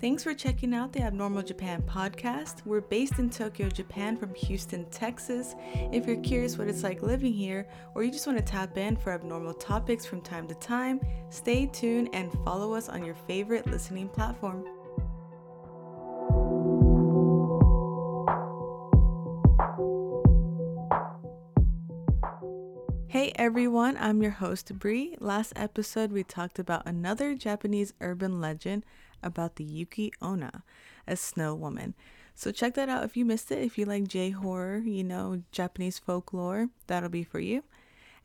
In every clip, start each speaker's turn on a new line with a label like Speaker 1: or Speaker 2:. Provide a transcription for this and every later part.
Speaker 1: Thanks for checking out the Abnormal Japan podcast. We're based in Tokyo, Japan from Houston, Texas. If you're curious what it's like living here, or you just want to tap in for abnormal topics from time to time, stay tuned and follow us on your favorite listening platform. Everyone, I'm your host Bree. Last episode we talked about another Japanese urban legend about the Yuki Onna, a snow woman. So check that out if you missed it. If you like J horror, you know, Japanese folklore, that'll be for you.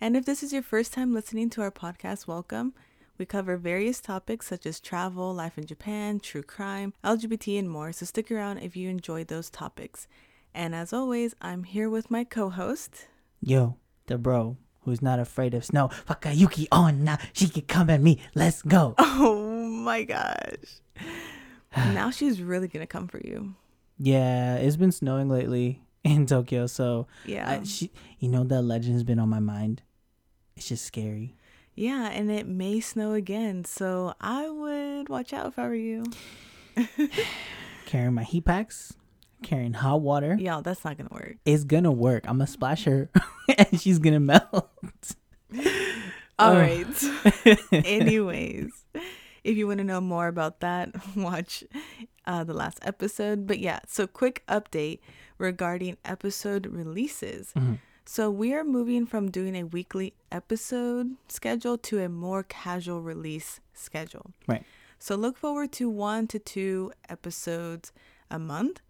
Speaker 1: And if this is your first time listening to our podcast, welcome. We cover various topics such as travel, life in Japan, true crime, LGBT, and more. So stick around if you enjoy those topics. And as always, I'm here with my co host.
Speaker 2: Yo, the bro who's not afraid of snow. Yuki Onna. She can come at me. Let's go.
Speaker 1: Oh my gosh. now she's really gonna come for you.
Speaker 2: Yeah, it's been snowing lately in Tokyo, so uh,
Speaker 1: Yeah.
Speaker 2: I, she, you know, that legend has been on my mind. It's just scary.
Speaker 1: yeah, and it may snow again, so I would watch out if I were you.
Speaker 2: Carrying my heat packs, carrying hot water.
Speaker 1: Y'all, that's not gonna work.
Speaker 2: It's gonna work. I'm gonna splash her, and she's gonna melt.
Speaker 1: All right. Anyways, if you want to know more about that, watch uh, the last episode. But yeah, so quick update regarding episode releases.
Speaker 2: Mhm.
Speaker 1: So we are moving from doing a weekly episode schedule to a more casual release schedule.
Speaker 2: Right.
Speaker 1: So look forward to one to two episodes a month.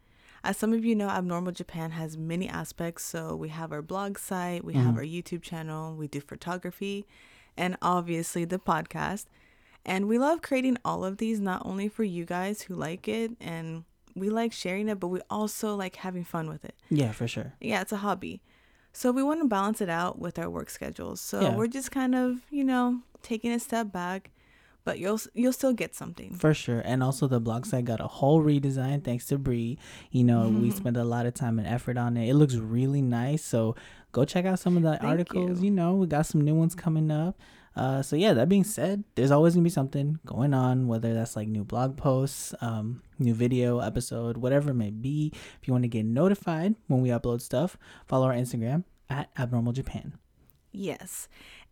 Speaker 1: As some of you know, Abnormal Japan has many aspects. So we have our blog site, we have
Speaker 2: Mhm.
Speaker 1: our YouTube channel, we do photography, and obviously the podcast. And we love creating all of these not only for you guys who like it and we like sharing it, but we also like having fun with it.
Speaker 2: Yeah, for sure.
Speaker 1: Yeah, it's a hobby. So we want to balance it out with our work schedules. So
Speaker 2: Yeah.
Speaker 1: we're just kind of, you know, taking a step back, but you'll you'll still get something.
Speaker 2: For sure. And also the blog site got a whole redesign thanks to Bree. You know, we
Speaker 1: Mhm.
Speaker 2: spent a lot of time and effort on it. It looks really nice. So go check out some of the
Speaker 1: Thank
Speaker 2: articles.
Speaker 1: you.
Speaker 2: You. know, we got some new ones coming up. Uh, so yeah, that being said, there's always gonna be something going on, whether that's like new blog posts, um, new video episode, whatever it may be. If you want to get notified when we upload stuff, follow our Instagram at Abnormal Japan.
Speaker 1: Yes.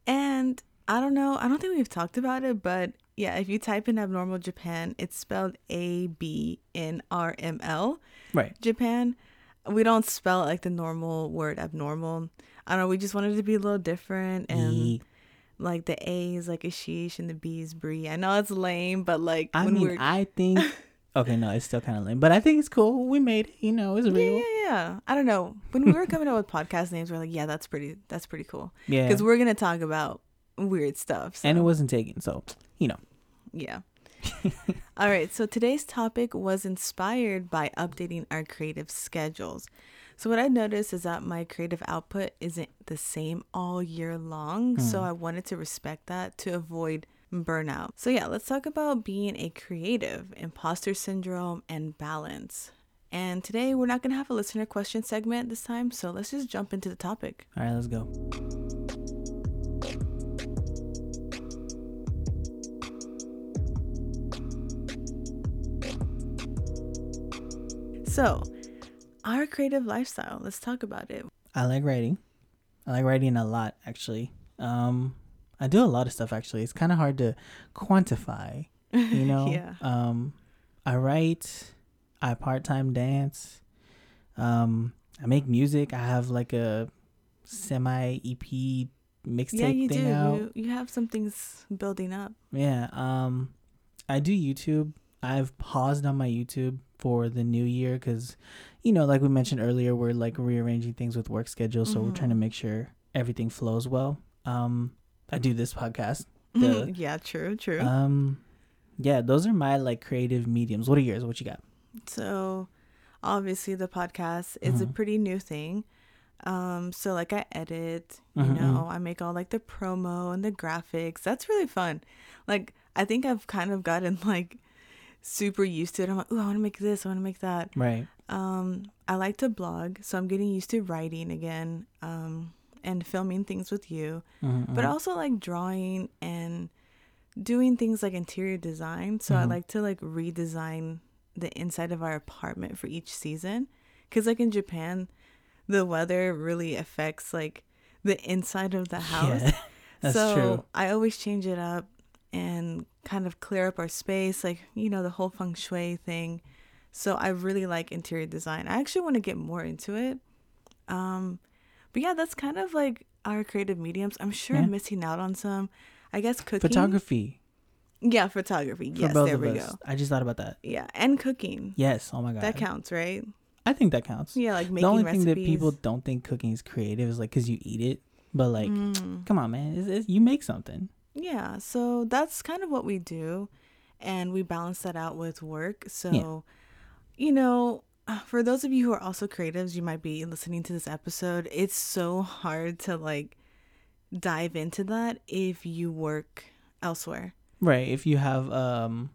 Speaker 1: And I don't know, I don't think we've talked about it, but yeah, if you type in abnormal Japan, it's spelled A B N R M L
Speaker 2: Right.
Speaker 1: Japan. We don't spell like the normal word abnormal. I don't know, we just wanted it to be a little different and like the A is like a sheesh and the B is Bree. I know it's lame, but like
Speaker 2: I
Speaker 1: when
Speaker 2: mean,
Speaker 1: we're
Speaker 2: I think. Okay, no, it's still kind of lame, but I think it's cool. We made it. You know, it's real.
Speaker 1: yeah, yeah. yeah. I don't know. When we were coming up with podcast names, we are like, yeah, that's pretty, that's pretty cool.
Speaker 2: Yeah.
Speaker 1: Because we're gonna talk about weird stuff.
Speaker 2: and it wasn't taken. So you know,
Speaker 1: Yeah. All right. So today's topic was inspired by updating our creative schedules. So what I noticed is that my creative output isn't the same all year long. So
Speaker 2: Hmm.
Speaker 1: I wanted to respect that to avoid burnout. So yeah, let's talk about being a creative, imposter syndrome, and balance. And today we're not going to have a listener question segment this time. So let's just jump into the topic.
Speaker 2: all right, let's go.
Speaker 1: So, our creative lifestyle, let's talk about it.
Speaker 2: I like writing. I like writing a lot, actually. Um, I do a lot of stuff. Actually, it's kind of hard to quantify. You know.
Speaker 1: Yeah.
Speaker 2: Um, I write. I part time dance. Um, I make music. I have like a semi EP mixtape
Speaker 1: yeah, you
Speaker 2: thing
Speaker 1: do.
Speaker 2: out.
Speaker 1: You, you have some things building up.
Speaker 2: Yeah. Um, I do YouTube. I've paused on my YouTube for the new year because, you know, like we mentioned earlier, we're like rearranging things with work schedules, so we're trying to
Speaker 1: Mhm.
Speaker 2: make sure everything flows well. Um, I do this podcast. The-
Speaker 1: yeah, true, true.
Speaker 2: Um, yeah, those are my like creative mediums. What are yours? What you got?
Speaker 1: so, obviously, the podcast is a
Speaker 2: Mhm.
Speaker 1: pretty new thing. Um, so like I edit, you
Speaker 2: Mhm,
Speaker 1: know, I make all like the promo and the graphics. That's really fun. Like I think I've kind of gotten like super used to it. I'm like, oh, I want to make this, I want to make that.
Speaker 2: Right.
Speaker 1: Um, I like to blog, so I'm getting used to writing again. Um, and filming things with you.
Speaker 2: Mhm,
Speaker 1: but
Speaker 2: mhm.
Speaker 1: also like drawing and doing things like interior design. So I
Speaker 2: Mhm.
Speaker 1: like to like redesign the inside of our apartment for each season. Cause like in Japan, the weather really affects like the inside of the house.
Speaker 2: Yeah, that's
Speaker 1: so
Speaker 2: true.
Speaker 1: I always change it up and kind of clear up our space, like you know the whole feng shui thing. So I really like interior design. I actually want to get more into it. Um, but yeah, that's kind of like our creative mediums. I'm sure
Speaker 2: Yeah.
Speaker 1: I'm missing out on some. I guess cooking.
Speaker 2: Photography
Speaker 1: Yeah, photography.
Speaker 2: for
Speaker 1: Yes, there we
Speaker 2: us.
Speaker 1: go.
Speaker 2: I just thought about that.
Speaker 1: Yeah, and cooking.
Speaker 2: Yes. Oh my god.
Speaker 1: That counts, right?
Speaker 2: I think that counts.
Speaker 1: Yeah, like making
Speaker 2: the only
Speaker 1: recipes.
Speaker 2: thing that people don't think cooking is creative is like because you eat it, but like,
Speaker 1: Mm.
Speaker 2: come on, man, it's, it's, you make something.
Speaker 1: Yeah, so that's kind of what we do, and we balance that out with work. So, you know, for those of you who are also creatives, you might be listening to this episode. It's so hard to like dive into that if you work elsewhere.
Speaker 2: Right. If you have um,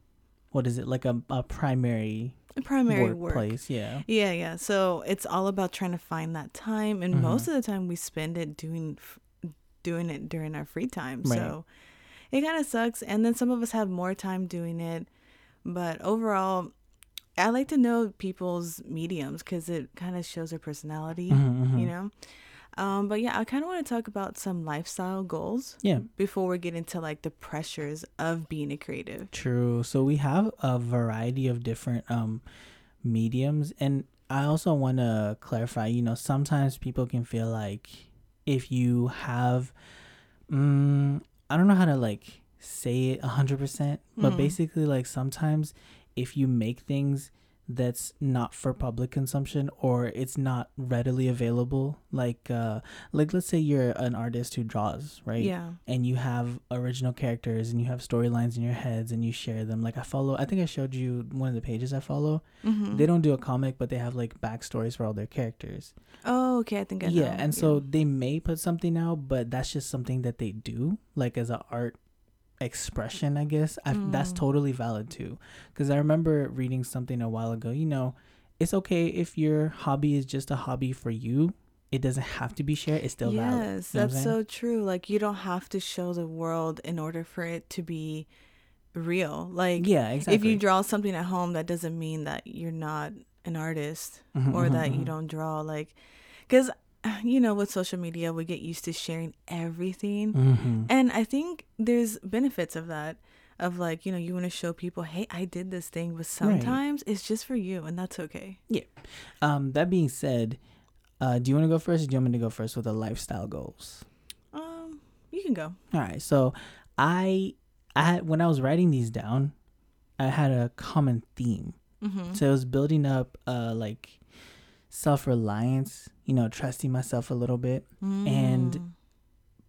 Speaker 2: what is it like a, a primary
Speaker 1: Primary work.
Speaker 2: workplace? Yeah.
Speaker 1: Yeah, yeah. So it's all about trying to find that time, and
Speaker 2: Mhm.
Speaker 1: most of the time we spend it doing doing it during our free time.
Speaker 2: Right.
Speaker 1: So it kind of sucks. And then some of us have more time doing it, but overall, I like to know people's mediums because it kind of shows their personality.
Speaker 2: Mhm, mhm.
Speaker 1: You know. Um, but yeah, I kind of want to talk about some lifestyle goals
Speaker 2: Yeah.
Speaker 1: before we get into like the pressures of being a creative.
Speaker 2: True. So we have a variety of different um mediums and I also want to clarify, you know, sometimes people can feel like if you have mm, I don't know how to like say it 100%, but
Speaker 1: Mm.
Speaker 2: basically like sometimes if you make things that's not for public consumption or it's not readily available like uh like let's say you're an artist who draws right
Speaker 1: Yeah.
Speaker 2: and you have original characters and you have storylines in your heads and you share them. Like I follow, I think I showed you one of the pages I follow.
Speaker 1: hmm
Speaker 2: They don't do a comic, but they have like backstories for all their characters.
Speaker 1: Oh, okay. I think I know.
Speaker 2: yeah, and so they may put something out, but that's just something that they do, like as an art expression, I guess. I, That's
Speaker 1: Mm.
Speaker 2: totally valid too, because I remember reading something a while ago. You know, it's okay if your hobby is just a hobby for you. It doesn't have to be shared. It's still
Speaker 1: yes,
Speaker 2: valid. You know
Speaker 1: that's so true. Like you don't have to show the world in order for it to be real. Like
Speaker 2: yeah, exactly.
Speaker 1: if you draw something at home, that doesn't mean that you're not an artist
Speaker 2: Mhm,
Speaker 1: or
Speaker 2: mhm,
Speaker 1: that you
Speaker 2: mhm.
Speaker 1: don't draw. Like, because you know, with social media, we get used to sharing everything,
Speaker 2: Mhm.
Speaker 1: and I think there's benefits of that. Of like, you know, you want to show people, hey, I did this thing, but sometimes it's just for you, and that's okay.
Speaker 2: Um, that being said, uh, do you want to go first or do you want me to go first with the lifestyle goals?
Speaker 1: Um, you can go.
Speaker 2: All right. So I, I had, when I was writing these down, I had a common theme.
Speaker 1: Mm-hmm.
Speaker 2: So it was building up, uh, like self reliance, you know, trusting myself a little bit, and
Speaker 1: Mm.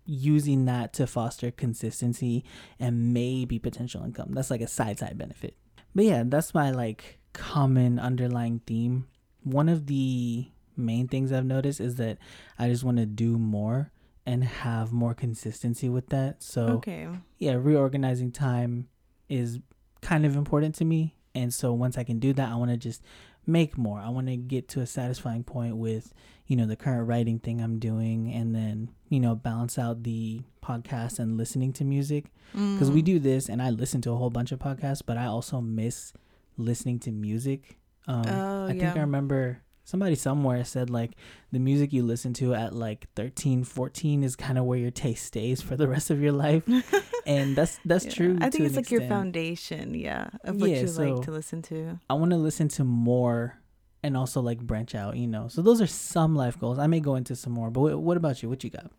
Speaker 2: using that to foster consistency and maybe potential income. That's like a side side benefit. But yeah, that's my like common underlying theme. One of the main things I've noticed is that I just want to do more and have more consistency with that. So
Speaker 1: okay.
Speaker 2: yeah, reorganizing time is kind of important to me. And so once I can do that, I want to just make more. I want to get to a satisfying point with, you know, the current writing thing I'm doing and then, you know, balance out the podcast and listening to music. Because we
Speaker 1: Mm.
Speaker 2: do this and I listen to a whole bunch of podcasts, but I also miss listening to music. Um,
Speaker 1: Oh,
Speaker 2: I think. I remember somebody somewhere said like the music you listen to at like 13 14 is kind of where your taste stays for the rest of your life. And that's that's
Speaker 1: Yeah.
Speaker 2: true
Speaker 1: I think it's like your foundation, yeah, of what
Speaker 2: Yeah,
Speaker 1: you
Speaker 2: so-
Speaker 1: like to listen to.
Speaker 2: i want to listen to more and also like branch out you know. So those are some life goals. I may go into some more but what about you? What you got?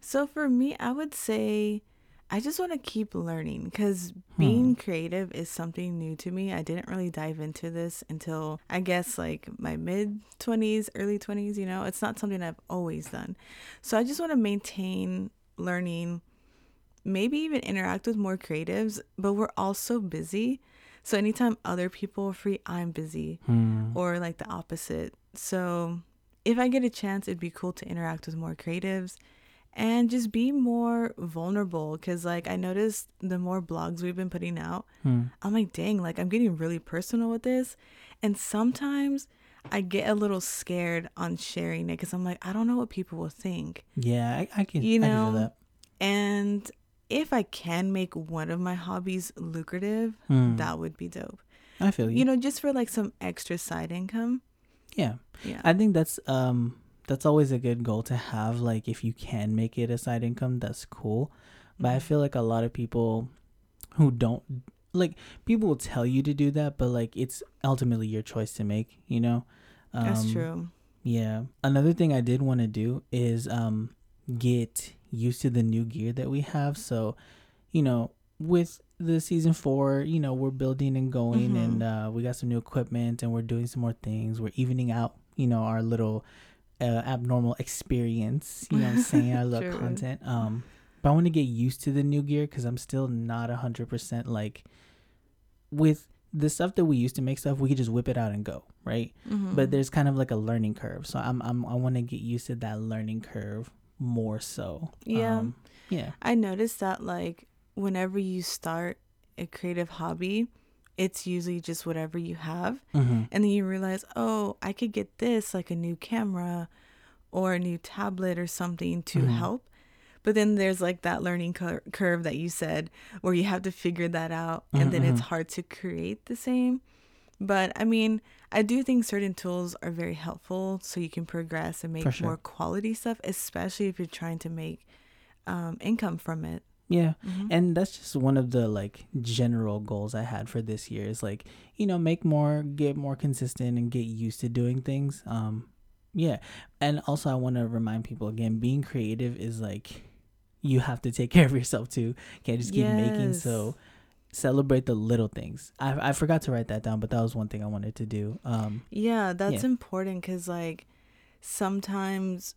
Speaker 1: So for me, I would say I just want to keep learning because
Speaker 2: Hmm.
Speaker 1: being creative is something new to me. I didn't really dive into this until I guess like my mid 20s, early 20s, you know. It's not something I've always done. So I just want to maintain learning, maybe even interact with more creatives, but we're all so busy. So anytime other people are free, I'm busy.
Speaker 2: Hmm.
Speaker 1: or like the opposite. So if I get a chance, it'd be cool to interact with more creatives and just be more vulnerable because like I noticed the more blogs we've been putting out,
Speaker 2: Hmm.
Speaker 1: I'm like, dang, like I'm getting really personal with this. And sometimes I get a little scared on sharing it because I'm like, I don't know what people will think.
Speaker 2: yeah i, I can
Speaker 1: You
Speaker 2: can
Speaker 1: know,
Speaker 2: that
Speaker 1: And if I can make one of my hobbies lucrative,
Speaker 2: Hmm.
Speaker 1: that would be dope.
Speaker 2: I feel you.
Speaker 1: You know, just for like some extra side income.
Speaker 2: yeah.
Speaker 1: Yeah.
Speaker 2: I think that's um that's always a good goal to have. Like if you can make it a side income, that's cool. But I
Speaker 1: Mhm.
Speaker 2: feel like a lot of people who don't like people will tell you to do that, but like it's ultimately your choice to make, you know?
Speaker 1: That's
Speaker 2: Um,
Speaker 1: true.
Speaker 2: Yeah. Another thing I did want to do is um get used to the new gear that we have. So, you know, with the season four, you know, we're building and going
Speaker 1: Mhm.
Speaker 2: and uh we got some new equipment and we're doing some more things. We're evening out, you know, our little uh, abnormal experience, you know what I'm saying, I
Speaker 1: love
Speaker 2: content. Um but I want to get used to the new gear cuz I'm still not a 100% like with the stuff that we used to make stuff, we could just whip it out and go, right?
Speaker 1: Mhm.
Speaker 2: but there's kind of like a learning curve so i'm, I'm i want to get used to that learning curve more so
Speaker 1: Yeah.
Speaker 2: um, yeah
Speaker 1: I noticed that like whenever you start a creative hobby, it's usually just whatever you have.
Speaker 2: hmm
Speaker 1: And then you realize, oh, I could get this like a new camera or a new tablet or something to
Speaker 2: Mhm.
Speaker 1: help. But then there's like that learning cur- curve that you said where you have to figure that out and then it's
Speaker 2: Mhm.
Speaker 1: hard to create the same. But I mean, I do think certain tools are very helpful so you can progress and make
Speaker 2: sure.
Speaker 1: more quality stuff, especially if you're trying to make um, income from it.
Speaker 2: Yeah.
Speaker 1: Mhm.
Speaker 2: and that's just one of the like general goals i had for this year is like you know make more get more consistent and get used to doing things. Um yeah. And also i want to remind people again being creative is like you have to take care of yourself too. Can't just keep making so celebrate the little things. I, I forgot to write that down but that was one thing i wanted to do. Um
Speaker 1: Yeah, that's
Speaker 2: Yeah.
Speaker 1: important because, like, sometimes,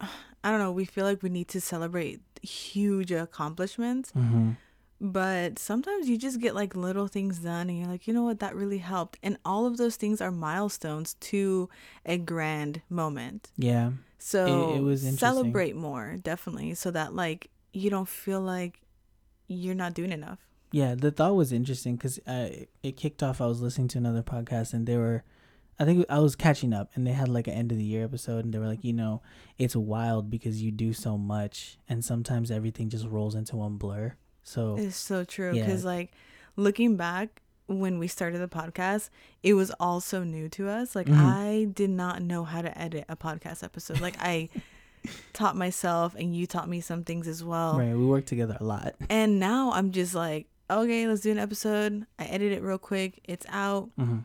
Speaker 1: I don't know, we feel like we need to celebrate huge accomplishments,
Speaker 2: mhm.
Speaker 1: but sometimes you just get like little things done and you're like, you know what, that really helped. And all of those things are milestones to a grand moment.
Speaker 2: yeah
Speaker 1: So
Speaker 2: it was interesting.
Speaker 1: celebrate more, definitely, so that, like, you don't feel like you're not doing enough.
Speaker 2: Yeah, the thought was interesting because uh, it- it kicked off. I was listening to another podcast and they were, I think I was catching up and they had like an end of the year episode and they were like, you know, it's wild because you do so much and sometimes everything just rolls into one blur. So
Speaker 1: It's so true
Speaker 2: Yeah.
Speaker 1: because like looking back when we started the podcast, it was all so new to us. Like
Speaker 2: Mhm.
Speaker 1: I did not know how to edit a podcast episode. Like I taught myself and you taught me some things as well.
Speaker 2: right, we work together a lot.
Speaker 1: And now I'm just like, okay, let's do an episode. I edit it real quick. It's out.
Speaker 2: hmm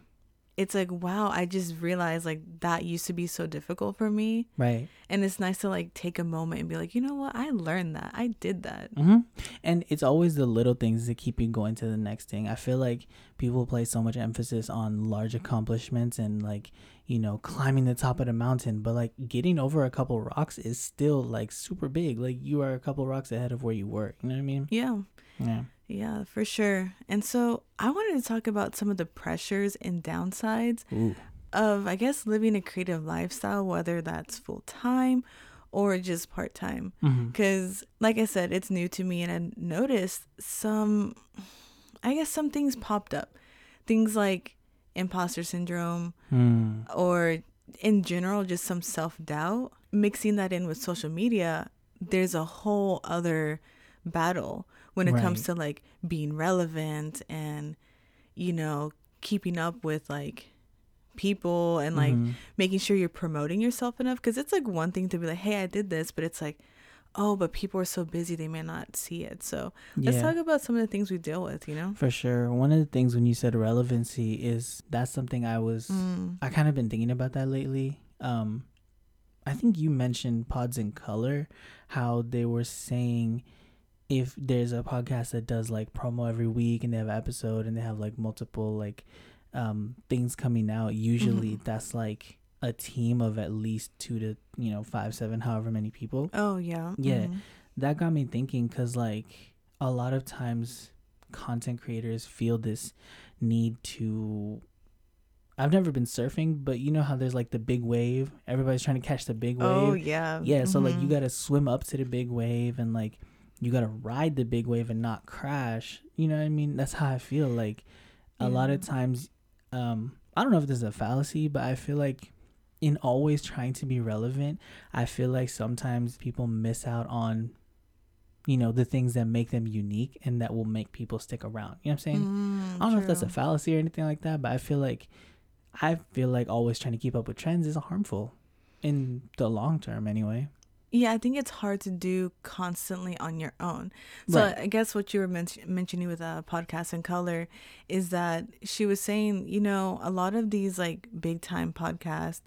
Speaker 1: It's like, wow, I just realized like that used to be so difficult for me.
Speaker 2: Right.
Speaker 1: And it's nice to like take a moment and be like, you know what? I learned that. I did that.
Speaker 2: hmm And it's always the little things that keep you going to the next thing. I feel like people place so much emphasis on large accomplishments and like, you know, climbing the top of the mountain, but like getting over a couple rocks is still like super big. Like you are a couple rocks ahead of where you were. You know what I mean?
Speaker 1: Yeah.
Speaker 2: Yeah.
Speaker 1: Yeah, for sure. And so I wanted to talk about some of the pressures and downsides
Speaker 2: Ooh.
Speaker 1: of, I guess, living a creative lifestyle, whether that's full time or just part time. Because, mm-hmm. like I said, it's new to me, and I noticed some, I guess, some things popped up. Things like imposter syndrome,
Speaker 2: Mm.
Speaker 1: or in general, just some self doubt. Mixing that in with social media, there's a whole other battle when it comes to like being relevant and, you know, keeping up with like people and like
Speaker 2: Mhm.
Speaker 1: making sure you're promoting yourself enough. Cause it's like one thing to be like, hey, I did this, but it's like, oh, but people are so busy they may not see it. So let's
Speaker 2: yeah.
Speaker 1: talk about some of the things we deal with, you know?
Speaker 2: For sure. One of the things when you said relevancy is that's something I was
Speaker 1: Mm.
Speaker 2: I kind of been thinking about that lately. Um I think you mentioned Pods in Color how they were saying if there's a podcast that does like promo every week and they have an episode and they have like multiple like um things coming out, usually
Speaker 1: Mhm.
Speaker 2: that's like a team of at least 2 to, you know, 5 7 however many people.
Speaker 1: Oh, yeah.
Speaker 2: Yeah.
Speaker 1: Mhm.
Speaker 2: that got me thinking because like a lot of times content creators feel this need to i've never been surfing but you know how there's like the big wave everybody's trying to catch the big wave
Speaker 1: Oh, yeah.
Speaker 2: yeah so like you
Speaker 1: Mhm.
Speaker 2: gotta swim up to the big wave and like you gotta ride the big wave and not crash you know what i mean that's how i feel like a lot of times um i don't know if this is a fallacy but i feel like in always trying to be relevant i feel like sometimes people miss out on you know the things that make them unique and that will make people stick around you know what i'm saying
Speaker 1: Mm,
Speaker 2: i don't know if that's a fallacy or anything like that but i feel like i feel like always trying to keep up with trends is harmful in the long term anyway
Speaker 1: Yeah, I think it's hard to do constantly on your own. So
Speaker 2: Right.
Speaker 1: I guess what you were men- mentioning with a podcast in color is that she was saying, you know, a lot of these like big time podcasts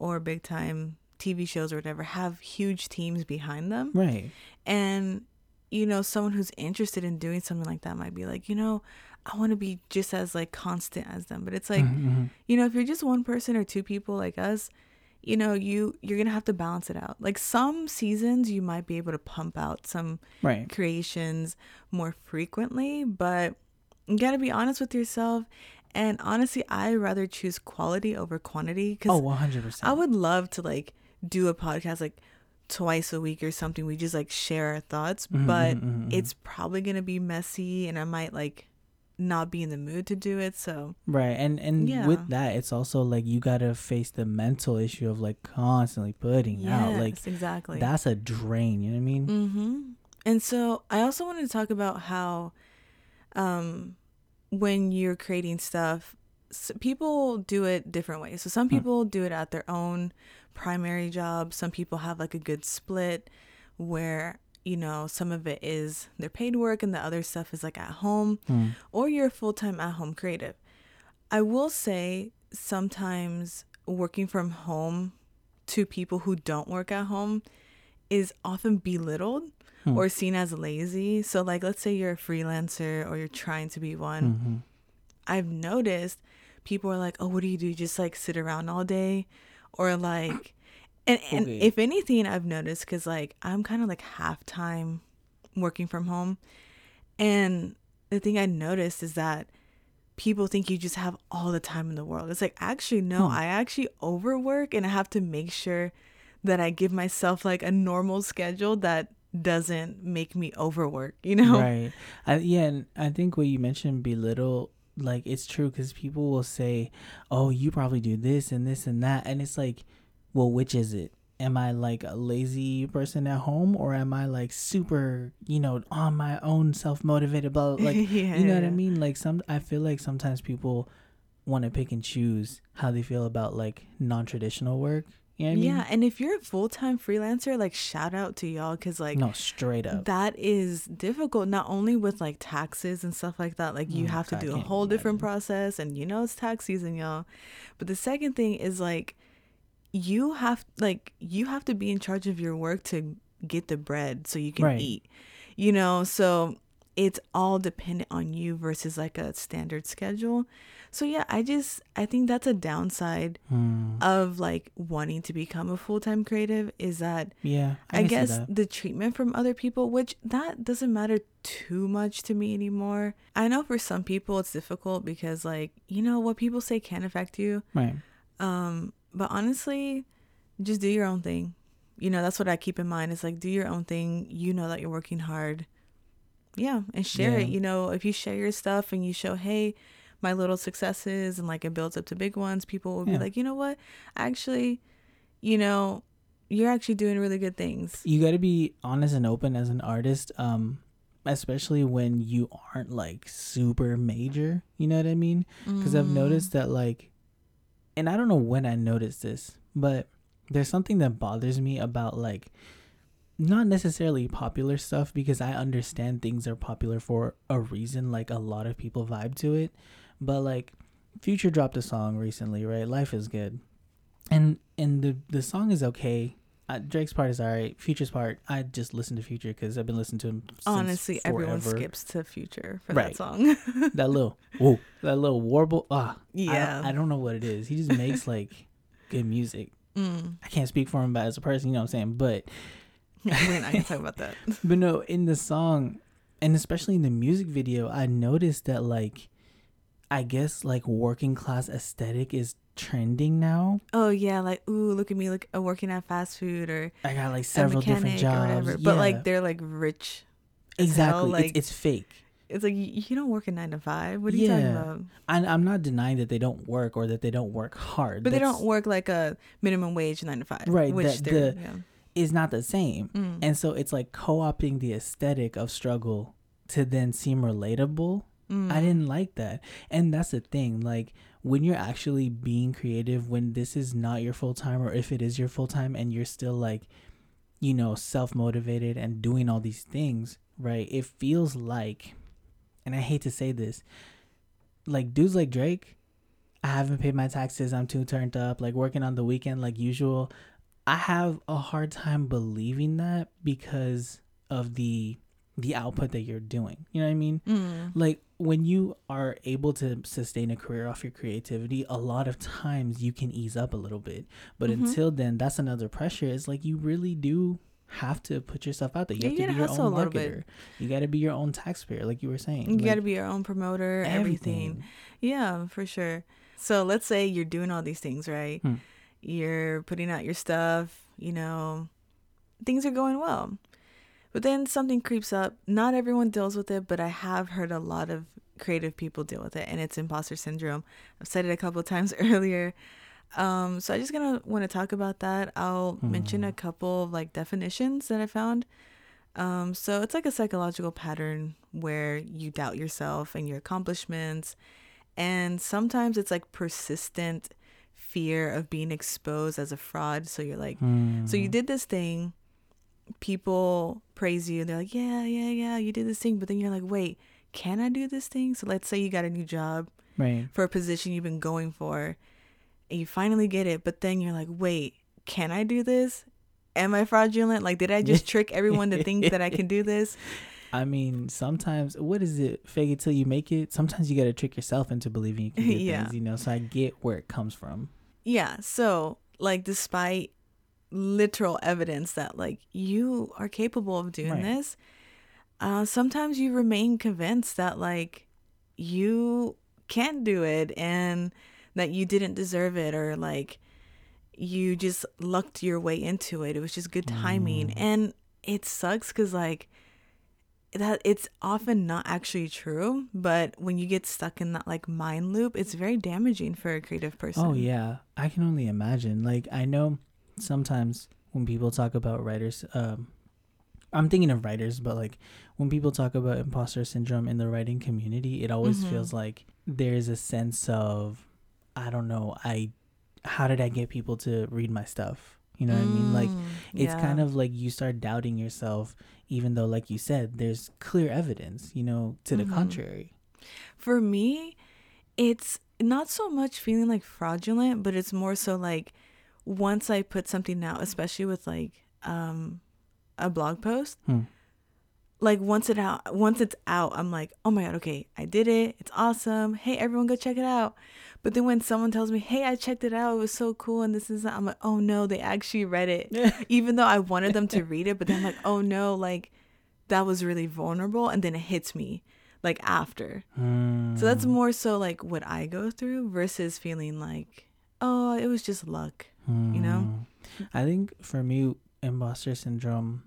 Speaker 1: or big time TV shows or whatever have huge teams behind them.
Speaker 2: right
Speaker 1: And, you know, someone who's interested in doing something like that might be like, you know, I want to be just as like constant as them. But it's like,
Speaker 2: Mhm, mhm.
Speaker 1: you know if you're just one person or two people like us you know you you're gonna have to balance it out like some seasons you might be able to pump out some
Speaker 2: right
Speaker 1: creations more frequently but you gotta be honest with yourself and honestly i rather choose quality over quantity because
Speaker 2: oh 100%
Speaker 1: i would love to like do a podcast like twice a week or something we just like share our thoughts
Speaker 2: Mhm,
Speaker 1: but
Speaker 2: mhm, mhm, mhm.
Speaker 1: it's probably gonna be messy and i might like not be in the mood to do it so
Speaker 2: Right. And and
Speaker 1: Yeah.
Speaker 2: with that it's also like you gotta face the mental issue of like constantly putting out. Like
Speaker 1: exactly.
Speaker 2: that's a drain, you know what I mean?
Speaker 1: Mm-hmm. And so I also wanted to talk about how, um, when you're creating stuff, people do it different ways. So some
Speaker 2: Hmm.
Speaker 1: people do it at their own primary job. Some people have like a good split where you know some of it is their paid work and the other stuff is like at home
Speaker 2: Hmm.
Speaker 1: or you're a full-time at-home creative. I will say sometimes working from home to people who don't work at home is often belittled
Speaker 2: Hmm.
Speaker 1: or seen as lazy. So like let's say you're a freelancer or you're trying to be one.
Speaker 2: hmm
Speaker 1: I've noticed people are like, "Oh, what do you do? Just like sit around all day?" Or like and, and
Speaker 2: Okay.
Speaker 1: if anything I've noticed cuz like I'm kind of like half time working from home. And the thing I noticed is that people think you just have all the time in the world. It's like actually no,
Speaker 2: Hmm.
Speaker 1: I actually overwork and I have to make sure that I give myself like a normal schedule that doesn't make me overwork, you know?
Speaker 2: Right. I, yeah, and I think what you mentioned belittle like it's true because people will say, "Oh, you probably do this and this and that," and it's like, well, which is it? Am I like a lazy person at home, or am I like super, you know, on my own, self motivated? But like,
Speaker 1: Yeah,
Speaker 2: you know what I mean? Like some, I feel like sometimes people want to pick and choose how they feel about like non traditional work. You know I mean?
Speaker 1: Yeah, and if you're a full-time freelancer, like shout out to y'all cuz like
Speaker 2: no, straight up.
Speaker 1: that is difficult not only with like taxes and stuff like that like you
Speaker 2: Mm,
Speaker 1: have to
Speaker 2: I
Speaker 1: do a whole different process and you know it's tax season y'all but the second thing is like you have like you have to be in charge of your work to get the bread so you can
Speaker 2: Right.
Speaker 1: eat you know so it's all dependent on you versus like a standard schedule so yeah i just i think that's a downside
Speaker 2: Hmm.
Speaker 1: of like wanting to become a full-time creative is that
Speaker 2: yeah,
Speaker 1: I,
Speaker 2: see
Speaker 1: guess
Speaker 2: that.
Speaker 1: the treatment from other people, which that doesn't matter too much to me anymore. I know for some people it's difficult because like, you know, what people say can affect you.
Speaker 2: right.
Speaker 1: Um, but honestly, just do your own thing. You know, that's what I keep in mind. Is like do your own thing. You know that you're working hard. Yeah, and share it. You know, if you share your stuff and you show, hey, my little successes and like it builds up to big ones, people will be like, you know what? Actually, you know, you're actually doing really good things.
Speaker 2: you got to be honest and open as an artist um especially when you aren't like super major you know what i mean because i've
Speaker 1: Mm.
Speaker 2: noticed that like and i don't know when i noticed this but there's something that bothers me about like not necessarily popular stuff because i understand things are popular for a reason like a lot of people vibe to it but like future dropped a song recently right life is good and and the the song is okay uh, Drake's part is alright. Future's part, I just listen to Future because I've been listening to him. Since
Speaker 1: Honestly, everyone skips to Future for
Speaker 2: Right.
Speaker 1: that song.
Speaker 2: that little, whoa, that little warble. Ah,
Speaker 1: Yeah.
Speaker 2: I, I don't know what it is. He just makes like good music.
Speaker 1: mm.
Speaker 2: I can't speak for him but as a person, you know what I'm saying? But
Speaker 1: We're not gonna talk about that.
Speaker 2: but no, in the song, and especially in the music video, I noticed that like, I guess like working class aesthetic is trending now.
Speaker 1: Oh yeah, like ooh, look at me, like working at fast food or
Speaker 2: I got like several different jobs,
Speaker 1: whatever. But like they're like rich.
Speaker 2: exactly,
Speaker 1: hell, like
Speaker 2: it's, it's fake.
Speaker 1: it's like you, you don't work a nine to five. What are you talking about?
Speaker 2: I, I'm not denying that they don't work or that they don't work hard,
Speaker 1: But they don't work like a minimum wage nine to five.
Speaker 2: Right,
Speaker 1: Which
Speaker 2: the-
Speaker 1: yeah.
Speaker 2: is not the same.
Speaker 1: Mm.
Speaker 2: And so it's like co-opting the aesthetic of struggle to then seem relatable.
Speaker 1: Mm.
Speaker 2: I didn't like that. And that's the thing. Like when you're actually being creative, when this is not your full time, or if it is your full time and you're still like, you know, self motivated and doing all these things, right? It feels like, and I hate to say this, like dudes like Drake, I haven't paid my taxes. I'm too turned up, like working on the weekend like usual. I have a hard time believing that because of the the output that you're doing. You know what I mean?
Speaker 1: Mm.
Speaker 2: Like when you are able to sustain a career off your creativity, a lot of times you can ease up a little bit. But
Speaker 1: Mhm.
Speaker 2: until then, that's another pressure. It's like you really do have to put yourself out there. You
Speaker 1: Yeah,
Speaker 2: have
Speaker 1: you
Speaker 2: to be your own
Speaker 1: a little bit.
Speaker 2: marketer. You got to be your own taxpayer, like you were saying.
Speaker 1: You
Speaker 2: Like,
Speaker 1: got to be your own promoter, everything. Yeah, for sure. So let's say you're doing all these things, right?
Speaker 2: Hmm.
Speaker 1: You're putting out your stuff, you know, things are going well. But then something creeps up. Not everyone deals with it, but I have heard a lot of creative people deal with it, and it's imposter syndrome. I've said it a couple of times earlier. Um, so I just gonna want to talk about that. I'll mention a couple of like definitions that I found. Um, so it's like a psychological pattern where you doubt yourself and your accomplishments, and sometimes it's like persistent fear of being exposed as a fraud. So you're like, so you
Speaker 2: Hmm.
Speaker 1: did this thing, people praise you, they're like, yeah, yeah, yeah, you did this thing, but then you're like, wait, can I do this thing? So let's say you got a new job
Speaker 2: right.
Speaker 1: for a position you've been going for and you finally get it, but then you're like, wait, can I do this? Am I fraudulent? Like, did I just trick everyone to think that I can do this?
Speaker 2: I mean, sometimes what is it? Fake it till you make it. Sometimes you got to trick yourself into believing you can do
Speaker 1: Yeah.
Speaker 2: things. You know, so I get where it comes from.
Speaker 1: Yeah. So, like, despite literal evidence that, like, you are capable of doing
Speaker 2: Right.
Speaker 1: this, uh, sometimes you remain convinced that, like, you can't do it and that you didn't deserve it or, like, you just lucked your way into it. It was just good timing. And it sucks because, like, that it's often not actually true, but when you get stuck in that like mind loop, it's very damaging for a creative person.
Speaker 2: Oh yeah, I can only imagine. Like I know sometimes when people talk about writers, um, I'm thinking of writers, but like when people talk about imposter syndrome in the writing community, it always
Speaker 1: Mhm.
Speaker 2: feels like there's a sense of, I don't know, I, how did I get people to read my stuff? You know what I mean? Like
Speaker 1: Mm,
Speaker 2: it's
Speaker 1: yeah.
Speaker 2: kind of like you start doubting yourself, even though, like you said, there's clear evidence, you know, to the
Speaker 1: Mhm.
Speaker 2: contrary.
Speaker 1: for me, it's not so much feeling like fraudulent, but it's more so like once I put something out, especially with like um a blog post,
Speaker 2: Hmm.
Speaker 1: like once it out once it's out, I'm like, oh my god, okay, I did it. It's awesome. Hey, everyone, go check it out. But then when someone tells me, hey, I checked it out, it was so cool, and this is I'm like, oh no, they actually read it. Even though I wanted them to read it, but then I'm like, oh no, like that was really vulnerable, and then it hits me like after. So that's
Speaker 2: Hmm.
Speaker 1: more so like what I go through versus feeling like, oh, it was just luck. You know?
Speaker 2: Mm. I think for me, imposter syndrome,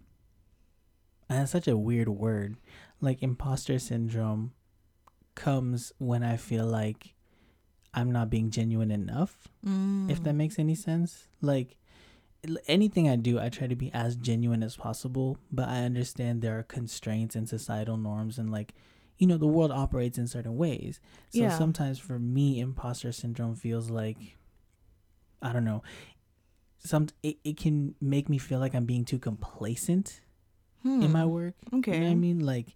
Speaker 2: and it's such a weird word. Like imposter syndrome comes when I feel like I'm not being genuine enough. If
Speaker 1: Mm.
Speaker 2: that makes any sense. Like anything I do, I try to be as genuine as possible. But I understand there are constraints and societal norms, and like you know, the world operates in certain ways. So
Speaker 1: Yeah.
Speaker 2: sometimes for me, imposter syndrome feels like I don't know. Some it, it can make me feel like I'm being too complacent in my
Speaker 1: Hmm.
Speaker 2: work.
Speaker 1: Okay.
Speaker 2: You know I mean? Like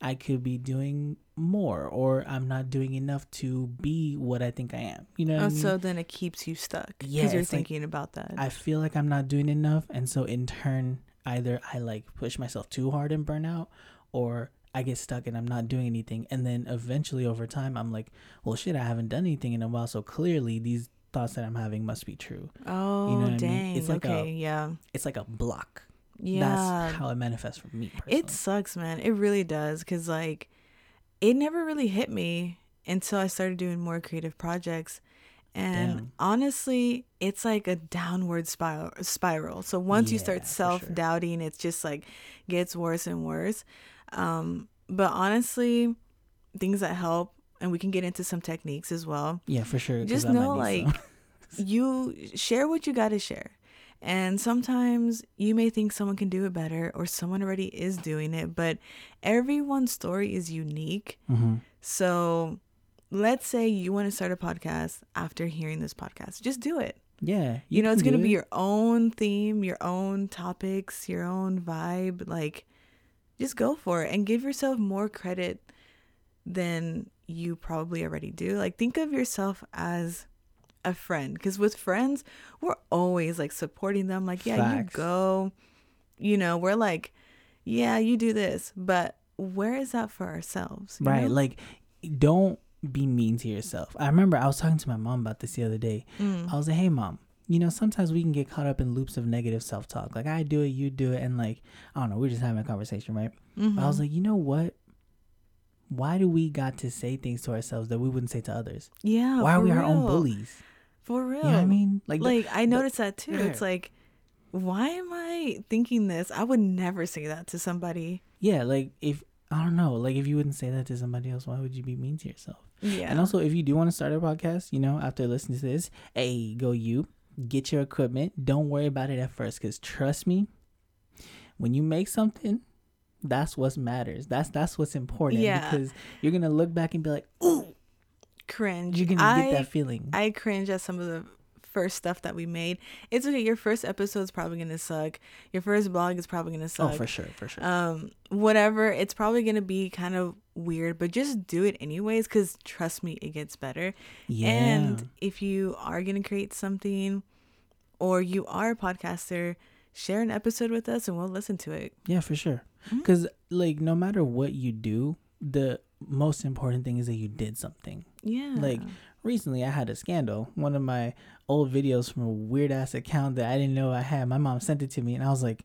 Speaker 2: I could be doing more or I'm not doing enough to be what I think I am. You know
Speaker 1: Oh,
Speaker 2: I mean?
Speaker 1: so then it keeps you stuck because
Speaker 2: Yeah,
Speaker 1: you're
Speaker 2: it's like-
Speaker 1: thinking about that.
Speaker 2: I feel like I'm not doing enough and so in turn either I like push myself too hard and burn out or I get stuck and I'm not doing anything and then eventually over time I'm like, well shit, I haven't done anything in a while so clearly these thoughts that I'm having must be true.
Speaker 1: oh,
Speaker 2: what I mean?
Speaker 1: dang.
Speaker 2: It's like a-
Speaker 1: okay, yeah.
Speaker 2: It's like a block.
Speaker 1: Yeah.
Speaker 2: That's how it manifests for me personally.
Speaker 1: It sucks, man. It really does. Cause like, it never really hit me until I started doing more creative projects. And
Speaker 2: Damn.
Speaker 1: honestly, it's like a downward spiral. Spiral. So once you start self doubting, it's just like gets worse and worse. Um, but honestly, things that help, and we can get into some techniques as well.
Speaker 2: Yeah, for sure.
Speaker 1: Just know, like. you share what you got to share. And sometimes you may think someone can do it better or someone already is doing it, but everyone's story is unique.
Speaker 2: Mm-hmm.
Speaker 1: So let's say you want to start a podcast after hearing this podcast, just do it.
Speaker 2: Yeah.
Speaker 1: You, know, it's going to be your own theme, your own topics, your own vibe. Like, just go for it and give yourself more credit than you probably already do. Like, think of yourself as a friend because with friends, we're always like supporting them. Like, yeah, you go. You know, we're like, yeah, you do this, but where is that for ourselves?
Speaker 2: Right.
Speaker 1: know?
Speaker 2: Like, don't be mean to yourself. I remember I was talking to my mom about this the other day.
Speaker 1: Mm.
Speaker 2: I was like, hey, mom, you know, sometimes we can get caught up in loops of negative self talk. Like, I do it, you do it. And, like, I don't know, we're just having a conversation, right? But I was
Speaker 1: Mhm.
Speaker 2: like, you know what? Why do we got to say things to ourselves that we wouldn't say to others?
Speaker 1: yeah,
Speaker 2: Why are we our own bullies?
Speaker 1: For real.
Speaker 2: You know what I mean? Like, the-
Speaker 1: like I noticed that too.
Speaker 2: yeah.
Speaker 1: It's like, why am I thinking this? I would never say that to somebody.
Speaker 2: yeah, like, if, I don't know, like, if you wouldn't say that to somebody else, why would you be mean to yourself?
Speaker 1: Yeah.
Speaker 2: And also, if you do want to start a podcast, you know, after listening to this, hey, go you, get your equipment. Don't worry about it at first, because trust me, when you make something, that's what matters. That's that's what's important.
Speaker 1: Yeah.
Speaker 2: Because you're gonna look back and be like, ooh,
Speaker 1: cringe.
Speaker 2: you're gonna
Speaker 1: I,
Speaker 2: get that feeling.
Speaker 1: I cringe at some of the first stuff that we made. It's okay. Your first episode is probably gonna suck. Your first blog is probably gonna suck.
Speaker 2: oh, for sure, for sure.
Speaker 1: um whatever it's probably gonna be kind of weird but just do it anyways because trust me it gets better
Speaker 2: yeah.
Speaker 1: and if you are gonna create something or you are a podcaster share an episode with us and we'll listen to it
Speaker 2: yeah, for sure. Because like, no matter what you do, the most important thing is that you did something.
Speaker 1: Yeah
Speaker 2: Like, recently I had a scandal. One of my old videos from a weird ass account that I didn't know I had. My mom sent it to me and I was like,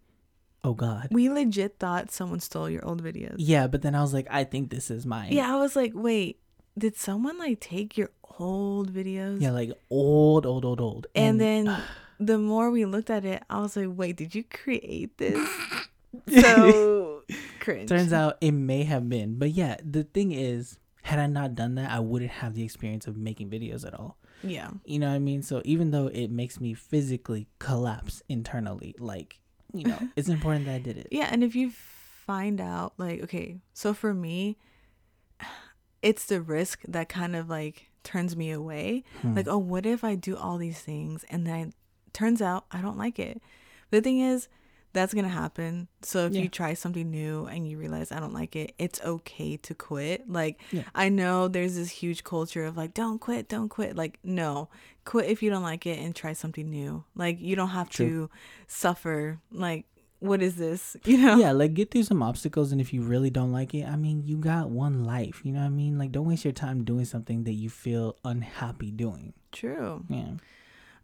Speaker 2: "Oh god."
Speaker 1: we legit thought someone stole your old videos
Speaker 2: Yeah, but then I was like, "I think this is mine."
Speaker 1: yeah i was like wait did someone like take your old videos
Speaker 2: Yeah, like old, old, old, old.
Speaker 1: and then the more we looked at it i was like wait did you create this so cringe
Speaker 2: turns out it may have been. But yeah, the thing is, had I not done that, I wouldn't have the experience of making videos at all.
Speaker 1: yeah
Speaker 2: You know what I mean? So even though it makes me physically collapse internally, like, you know, it's important that I did it.
Speaker 1: Yeah, and if you find out, like, okay, so for me, it's the risk that kind of like turns me away.
Speaker 2: Hmm.
Speaker 1: Like, oh, what if I do all these things and then I, turns out I don't like it? The thing is, that's gonna happen. So if
Speaker 2: Yeah.
Speaker 1: you try something new and you realize I don't like it, it's okay to quit. Like,
Speaker 2: Yeah.
Speaker 1: I know there's this huge culture of like, don't quit, don't quit. Like, no, quit if you don't like it and try something new. Like, you don't have
Speaker 2: True.
Speaker 1: to suffer. Like, what is this? You know?
Speaker 2: yeah, like get through some obstacles, and if you really don't like it, I mean, you got one life. You know what I mean? Like, don't waste your time doing something that you feel unhappy doing.
Speaker 1: True.
Speaker 2: Yeah.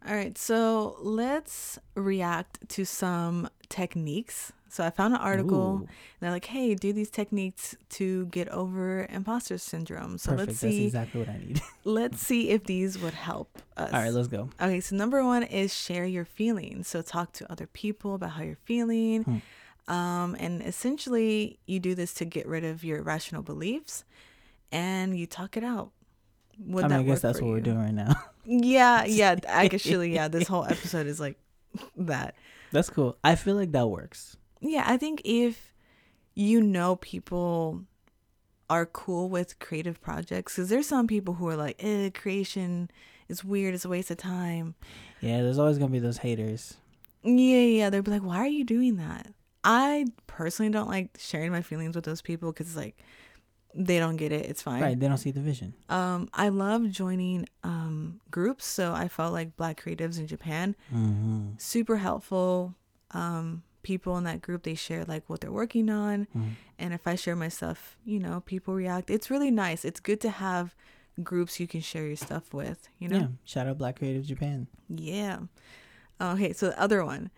Speaker 1: All right, so let's react to some techniques. So I found an article.
Speaker 2: Ooh,
Speaker 1: And they're like, "Hey, do these techniques to get over imposter syndrome." So
Speaker 2: perfect.
Speaker 1: let's see.
Speaker 2: That's exactly what I need.
Speaker 1: let's see if these would help us.
Speaker 2: All right, let's go.
Speaker 1: Okay, so number one is share your feelings. So talk to other people about how you're feeling.
Speaker 2: Hmm.
Speaker 1: Um, and essentially, you do this to get rid of your irrational beliefs, and you talk it out. Would
Speaker 2: I mean, I guess that's what we're doing right now.
Speaker 1: Yeah, yeah. Actually, yeah. This whole episode is like that.
Speaker 2: That's cool. I feel like that works.
Speaker 1: Yeah, I think if you know people are cool with creative projects, because there's some people who are like, eh, creation is weird, it's a waste of time.
Speaker 2: Yeah, there's always gonna be those haters.
Speaker 1: Yeah, yeah. They'll be like, why are you doing that? I personally don't like sharing my feelings with those people because it's like they don't get it. It's fine.
Speaker 2: Right? They don't see the vision.
Speaker 1: Um, I love joining um groups. So I felt like Black creatives in Japan
Speaker 2: Mm-hmm.
Speaker 1: super helpful. Um, people in that group they share like what they're working on,
Speaker 2: Mhm.
Speaker 1: and if I share my stuff, you know, people react. It's really nice. It's good to have groups you can share your stuff with. You know.
Speaker 2: Yeah. Shout out Black Creative Japan.
Speaker 1: Yeah. Okay, so the other one,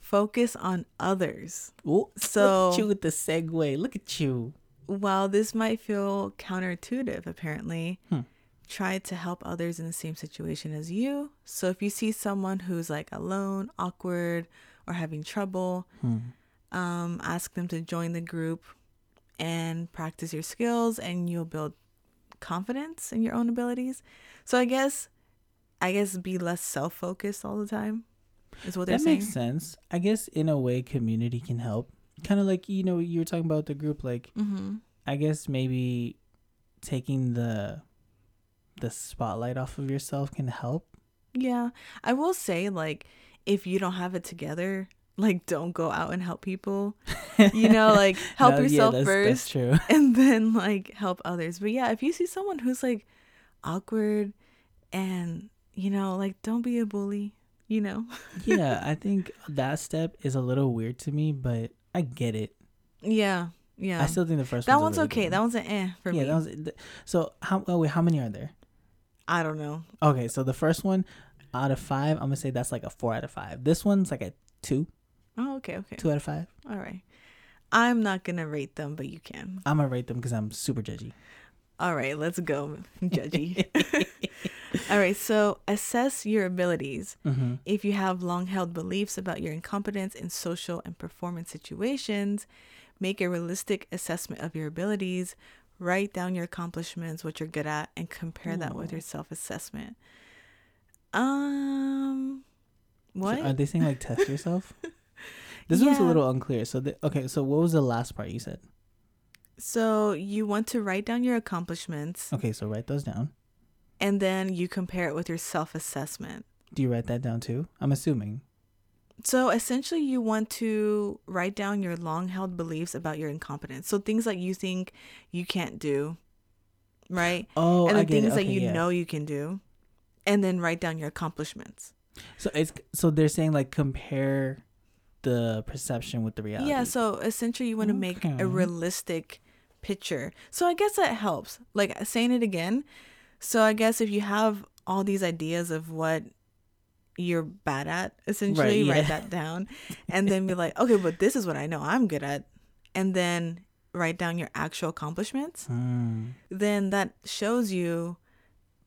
Speaker 1: focus on others.
Speaker 2: Ooh,
Speaker 1: So-
Speaker 2: look at you with the segue. Look at you.
Speaker 1: While this might feel counterintuitive, apparently,
Speaker 2: Hmm.
Speaker 1: try to help others in the same situation as you. So if you see someone who's like alone, awkward, or having trouble,
Speaker 2: Hmm.
Speaker 1: um, ask them to join the group and practice your skills, and you'll build confidence in your own abilities. So I guess, I guess, be less self-focused all the time. Is what they're saying.
Speaker 2: that
Speaker 1: saying.
Speaker 2: makes sense. I guess in a way, community can help. Kind of like you know you were talking about the group. Like
Speaker 1: Mm-hmm.
Speaker 2: I guess maybe taking the the spotlight off of yourself can help.
Speaker 1: Yeah, I will say like if you don't have it together, like don't go out and help people. You know, like help
Speaker 2: No, yeah,
Speaker 1: yourself
Speaker 2: that's-
Speaker 1: first
Speaker 2: That's true.
Speaker 1: and then like help others. But yeah, if you see someone who's like awkward and you know, like don't be a bully, you know.
Speaker 2: yeah, I think that step is a little weird to me, but I get it.
Speaker 1: Yeah. Yeah.
Speaker 2: I still think the first
Speaker 1: that
Speaker 2: one's
Speaker 1: one's
Speaker 2: really
Speaker 1: okay. That one's an eh for
Speaker 2: yeah,
Speaker 1: me.
Speaker 2: that was th- so. How? Oh wait, how many are there?
Speaker 1: I don't know.
Speaker 2: Okay, so the first one out of five, I'm gonna say that's like a four out of five. This one's like a two,
Speaker 1: Oh, okay, okay.
Speaker 2: two out of five.
Speaker 1: All right. I'm not gonna rate them, but you can.
Speaker 2: I'm gonna rate them because I'm super judgy.
Speaker 1: All right, let's go, judgy. All right, so assess your abilities.
Speaker 2: Mm-hmm.
Speaker 1: If you have long held beliefs about your incompetence in social and performance situations, make a realistic assessment of your abilities. Write down your accomplishments, what you're good at, and compare that with your self assessment. Um, what?
Speaker 2: are they saying like test yourself? this one's a little unclear. So the, okay, so what was the last part you said?
Speaker 1: so you want to write down your accomplishments,
Speaker 2: Okay, so write those down.
Speaker 1: And then you compare it with your self assessment.
Speaker 2: Do you write that down too? I'm assuming.
Speaker 1: So essentially, you want to write down your long held beliefs about your incompetence. So things that you think you can't do, right?
Speaker 2: Oh,
Speaker 1: and the things that you
Speaker 2: yeah.
Speaker 1: know you can do. And then write down your accomplishments.
Speaker 2: So it's so they're saying like compare the perception with the reality.
Speaker 1: Yeah. So essentially, you want to make a realistic picture. So I guess that helps. Like saying it again. So I guess if you have all these ideas of what you're bad at, essentially,
Speaker 2: Right,
Speaker 1: write that down and then be like, okay, but this is what I know I'm good at. And then write down your actual accomplishments.
Speaker 2: Hmm.
Speaker 1: Then that shows you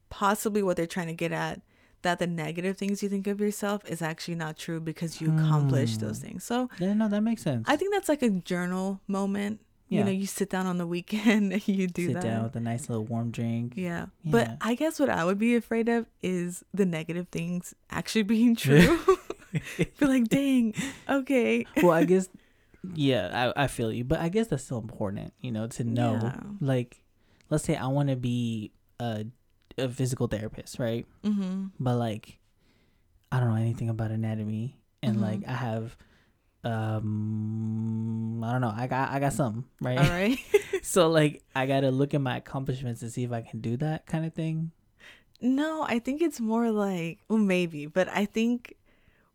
Speaker 1: possibly what they're trying to get at that the negative things you think of yourself is actually not true because you accomplished those
Speaker 2: Hmm.
Speaker 1: things. So
Speaker 2: Yeah, no, that makes sense.
Speaker 1: I think that's like a journal moment. You know, you sit down on the weekend and you do
Speaker 2: Sit
Speaker 1: that.
Speaker 2: down with a nice little warm drink.
Speaker 1: Yeah.
Speaker 2: Yeah.
Speaker 1: But I guess what I would be afraid of is the negative things actually being true. be like, dang, okay.
Speaker 2: well, I guess, yeah, I, I feel you, but I guess that's still important, you know, to know.
Speaker 1: Yeah.
Speaker 2: Like, let's say I want to be a, a physical therapist, right?
Speaker 1: Mm-hmm.
Speaker 2: But like, I don't know anything about anatomy, and
Speaker 1: Mhm.
Speaker 2: like I have, um, I don't know, I got I got something, right?
Speaker 1: All right.
Speaker 2: so like, I gotta look at my accomplishments to see if I can do that kind of thing.
Speaker 1: no, I think it's more like, well, maybe, but I think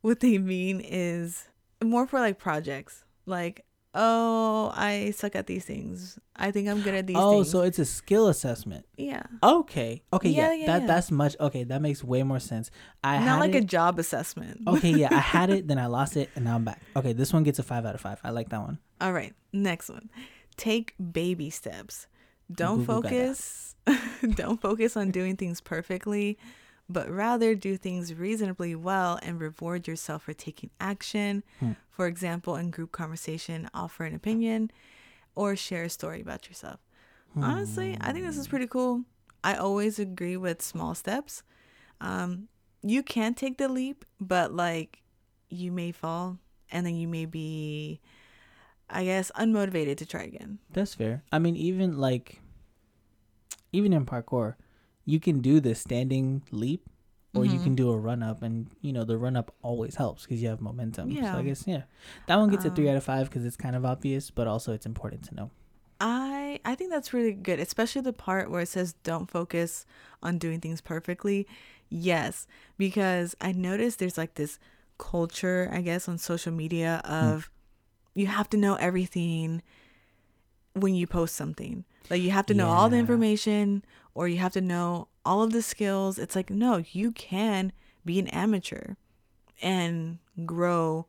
Speaker 1: what they mean is more for like projects. Like, oh, I suck at these things. I think I'm good at these
Speaker 2: oh,
Speaker 1: things.
Speaker 2: so it's a skill assessment.
Speaker 1: yeah.
Speaker 2: Okay. Okay. Yeah.
Speaker 1: Yeah, yeah,
Speaker 2: that
Speaker 1: yeah.
Speaker 2: that's much. Okay, that makes way more sense. I
Speaker 1: Not
Speaker 2: had
Speaker 1: like
Speaker 2: it,
Speaker 1: a job assessment.
Speaker 2: okay. Yeah, I had it, then I lost it, and now I'm back. Okay, this one gets a five out of five. I like that one.
Speaker 1: All right, next one. Take baby steps. Don't
Speaker 2: Goo goo
Speaker 1: focus don't focus on doing things perfectly, but rather do things reasonably well and reward yourself for taking action.
Speaker 2: Hmm.
Speaker 1: For example, in group conversation, offer an opinion or share a story about yourself. Honestly, I think this is pretty cool. I always agree with small steps. Um, you can take the leap, but like you may fall and then you may be, I guess, unmotivated to try again.
Speaker 2: That's fair. I mean, even like, even in parkour, you can do the standing leap, or you
Speaker 1: Mhm.
Speaker 2: can do a run up, and you know the run up always helps because you have momentum. So
Speaker 1: Yeah.
Speaker 2: I guess yeah, that one gets a three
Speaker 1: Um,
Speaker 2: out of five because it's kind of obvious, but also it's important to know.
Speaker 1: I I think that's really good, especially the part where it says don't focus on doing things perfectly. Yes, because I noticed there's like this culture, I guess, on social media of you have to know everything when you post something. Like you have to know all the information or you have to know all of the skills. It's like no, you can be an amateur and grow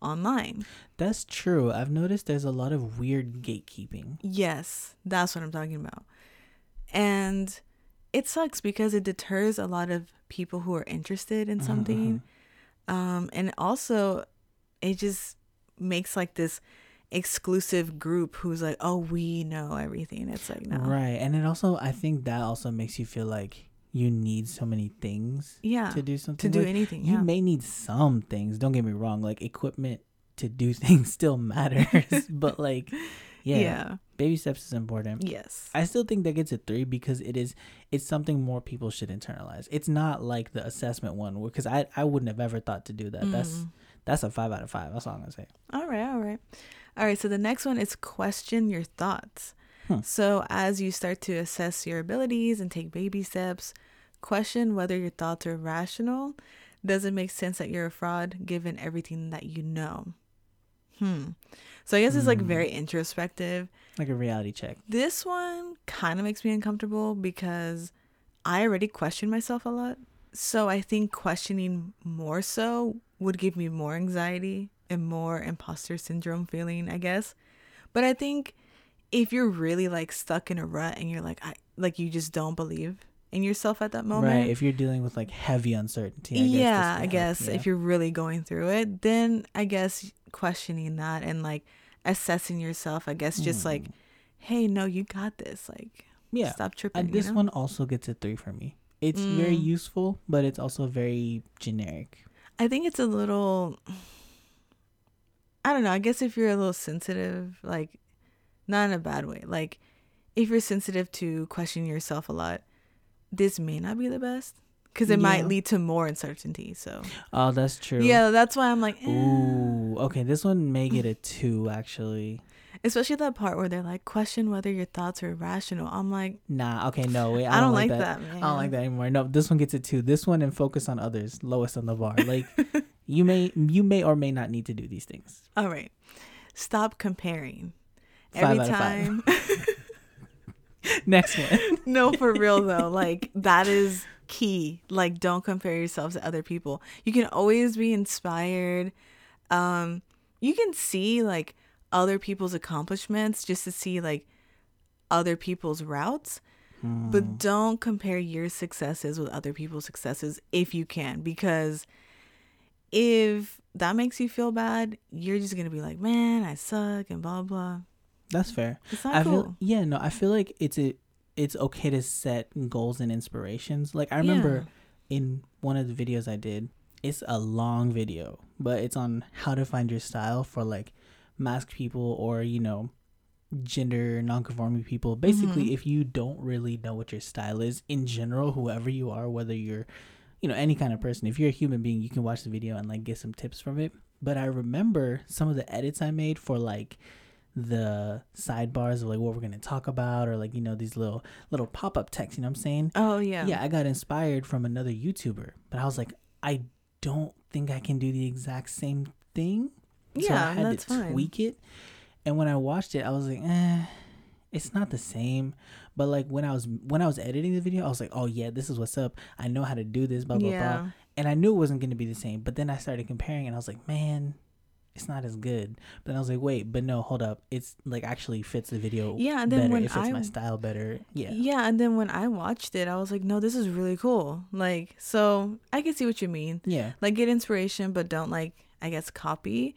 Speaker 1: online.
Speaker 2: That's true. I've noticed there's a lot of weird gatekeeping.
Speaker 1: Yes, that's what I'm talking about. And it sucks because it deters a lot of people who are interested in something. Um, and also, it just makes like this exclusive group who's like, oh, we know everything. It's like, no.
Speaker 2: Right. And it also, I think that also makes you feel like you need so many things
Speaker 1: Yeah.
Speaker 2: to do something.
Speaker 1: To do
Speaker 2: with.
Speaker 1: anything.
Speaker 2: You may need some things. Don't get me wrong. Like equipment to do things still matters, but like, yeah,
Speaker 1: yeah.
Speaker 2: baby steps is important.
Speaker 1: Yes.
Speaker 2: I still think that gets a three because it is it's something more people should internalize. It's not like the assessment one because I I wouldn't have ever thought to do that. That's
Speaker 1: Mm.
Speaker 2: that's a five out of five. That's all I'm gonna say.
Speaker 1: All right, all right. All right, so the next one is question your thoughts.
Speaker 2: Hmm.
Speaker 1: So, as you start to assess your abilities and take baby steps, question whether your thoughts are rational. Does it make sense that you're a fraud given everything that you know? Hmm. So, I guess it's like
Speaker 2: Hmm.
Speaker 1: very introspective.
Speaker 2: Like a reality check.
Speaker 1: This one kind of makes me uncomfortable because I already question myself a lot. So I think questioning more so would give me more anxiety and more imposter syndrome feeling, I guess. But I think if you're really like stuck in a rut and you're like I like you just don't believe in yourself at that moment.
Speaker 2: Right. If you're dealing with like heavy uncertainty. I guess
Speaker 1: yeah, I
Speaker 2: help,
Speaker 1: guess
Speaker 2: yeah.
Speaker 1: if you're really going through it, then I guess questioning that and like assessing yourself, I guess just like,
Speaker 2: Hmm.
Speaker 1: hey, no, you got this. Like,
Speaker 2: yeah.
Speaker 1: stop
Speaker 2: Uh,
Speaker 1: tripping.
Speaker 2: this
Speaker 1: you know?
Speaker 2: one also gets a three for me. It's very
Speaker 1: Mm.
Speaker 2: useful, but it's also very generic.
Speaker 1: I think it's a little I don't know, I guess if you're a little sensitive, like not in a bad way. Like if you're sensitive to questioning yourself a lot, this may not be the best cuz it
Speaker 2: Yeah.
Speaker 1: might lead to more uncertainty. So,
Speaker 2: Oh, that's true.
Speaker 1: yeah, that's why I'm like eh.
Speaker 2: Ooh. Okay. This one may get a two actually.
Speaker 1: Especially that part where they're like question whether your thoughts are rational. I'm like
Speaker 2: Nah. Okay. No. Wait. I,
Speaker 1: I,
Speaker 2: don't, like that.
Speaker 1: that, man.
Speaker 2: I don't like that anymore. No, this one gets a two. This one and focus on others, lowest on the bar. Like you may you may or may not need to do these things.
Speaker 1: All right. Stop comparing.
Speaker 2: Five
Speaker 1: Every
Speaker 2: out of
Speaker 1: time
Speaker 2: five. Next one.
Speaker 1: no, for real though. Like that is key. Like don't compare yourself to other people. You can always be inspired. Um you can see like other people's accomplishments just to see like other people's routes,
Speaker 2: Hmm.
Speaker 1: but don't compare your successes with other people's successes if you can because if that makes you feel bad, you're just to be like, "Man, I suck" and blah blah.
Speaker 2: That's fair.
Speaker 1: It's not
Speaker 2: I
Speaker 1: cool.
Speaker 2: feel yeah, no, I feel like it's a it's okay to set goals and inspirations. Like I remember in one of the videos I did, it's a long video, but it's on how to find your style for like masc people or, you know, gender non-conforming people. Basically,
Speaker 1: Mhm.
Speaker 2: if you don't really know what your style is in general, whoever you are, whether you're you know, any kind of person, if you're a human being, you can watch the video and like get some tips from it. But I remember some of the edits I made for like the sidebars of like what we're gonna talk about or like you know these little little pop-up texts you know what i'm saying
Speaker 1: Oh yeah.
Speaker 2: yeah i got inspired from another youtuber but i was like i don't think i can do the exact same thing so
Speaker 1: Yeah,
Speaker 2: i had
Speaker 1: that's
Speaker 2: to
Speaker 1: fine.
Speaker 2: tweak it and when i watched it i was like eh it's not the same but like when i was when i was editing the video i was like oh yeah this is what's up i know how to do this blah blah
Speaker 1: yeah.
Speaker 2: blah and I knew it wasn't going to be the same. But then I started comparing, and I was like, man, it's not as good. But then I was like, wait, but no, hold up, it's like actually fits the video.
Speaker 1: Yeah, and then
Speaker 2: better.
Speaker 1: when
Speaker 2: it fits
Speaker 1: I-
Speaker 2: my style better. Yeah,
Speaker 1: Yeah, and then when I watched it, I was like, no, this is really cool. Like, so I can see what you mean.
Speaker 2: yeah.
Speaker 1: Like, get inspiration, but don't like, I guess, copy.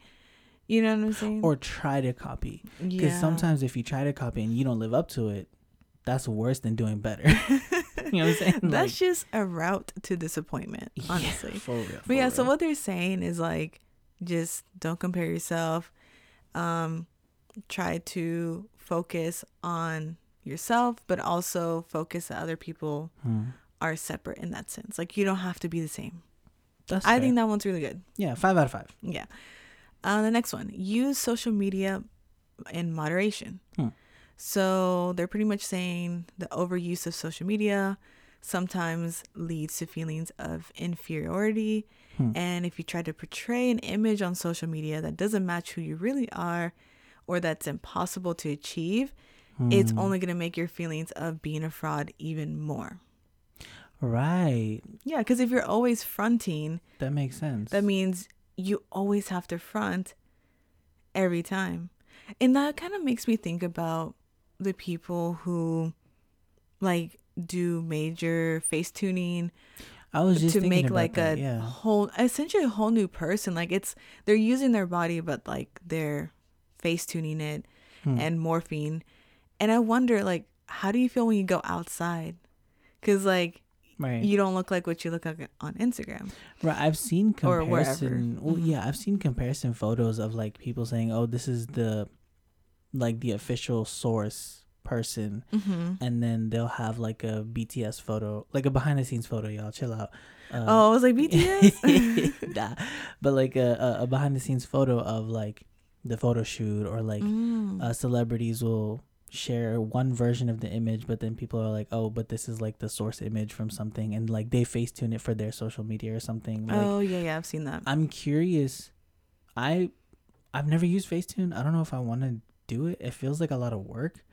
Speaker 1: You know what I'm saying?
Speaker 2: Or try to copy, because
Speaker 1: yeah.
Speaker 2: sometimes if you try to copy and you don't live up to it, that's worse than doing better. you know what I'm saying?
Speaker 1: that's
Speaker 2: Like,
Speaker 1: just a route to disappointment,
Speaker 2: yeah,
Speaker 1: honestly.
Speaker 2: for real.
Speaker 1: But
Speaker 2: for
Speaker 1: yeah, so what they're saying is like, just don't compare yourself. Um, try to focus on yourself, but also focus that other people
Speaker 2: Hmm.
Speaker 1: are separate in that sense. Like you don't have to be the same.
Speaker 2: That's
Speaker 1: I
Speaker 2: fair.
Speaker 1: think that one's really good.
Speaker 2: yeah, five out of five.
Speaker 1: Yeah. Uh, the next one, use social media in moderation.
Speaker 2: Hmm.
Speaker 1: So they're pretty much saying the overuse of social media sometimes leads to feelings of inferiority.
Speaker 2: Hmm.
Speaker 1: And if you try to portray an image on social media that doesn't match who you really are or that's impossible to achieve, it's
Speaker 2: Hmm.
Speaker 1: only going to make your feelings of being a fraud even more.
Speaker 2: right.
Speaker 1: Yeah, because if you're always fronting,
Speaker 2: That makes sense.
Speaker 1: that means you always have to front every time. And that kind of makes me think about the people who like do major face tuning
Speaker 2: I was just
Speaker 1: to make like
Speaker 2: that,
Speaker 1: a
Speaker 2: yeah.
Speaker 1: whole essentially a whole new person. Like it's they're using their body but like they're face tuning it
Speaker 2: Hmm.
Speaker 1: and morphine. And I wonder like how do you feel when you go outside? Cuz like
Speaker 2: Right.
Speaker 1: you don't look like what you look like on Instagram.
Speaker 2: Right, I've seen comparison. Well,
Speaker 1: Mhm.
Speaker 2: yeah, I've seen comparison photos of like people saying, "Oh, this is the like the official source person,"
Speaker 1: Mm-hmm.
Speaker 2: and then they'll have like a BTS photo, like a behind the scenes photo. Y'all chill out. Um,
Speaker 1: Oh, I was like BTS.
Speaker 2: nah, but like a, a, a behind the scenes photo of like the photo shoot or like
Speaker 1: Mm.
Speaker 2: uh, celebrities will share one version of the image but then people are like oh but this is like the source image from something and like they facetune it for their social media or something like
Speaker 1: oh yeah, yeah, I've seen that.
Speaker 2: i'm curious i i've never used facetune i don't know if i want to do it it feels like a lot of work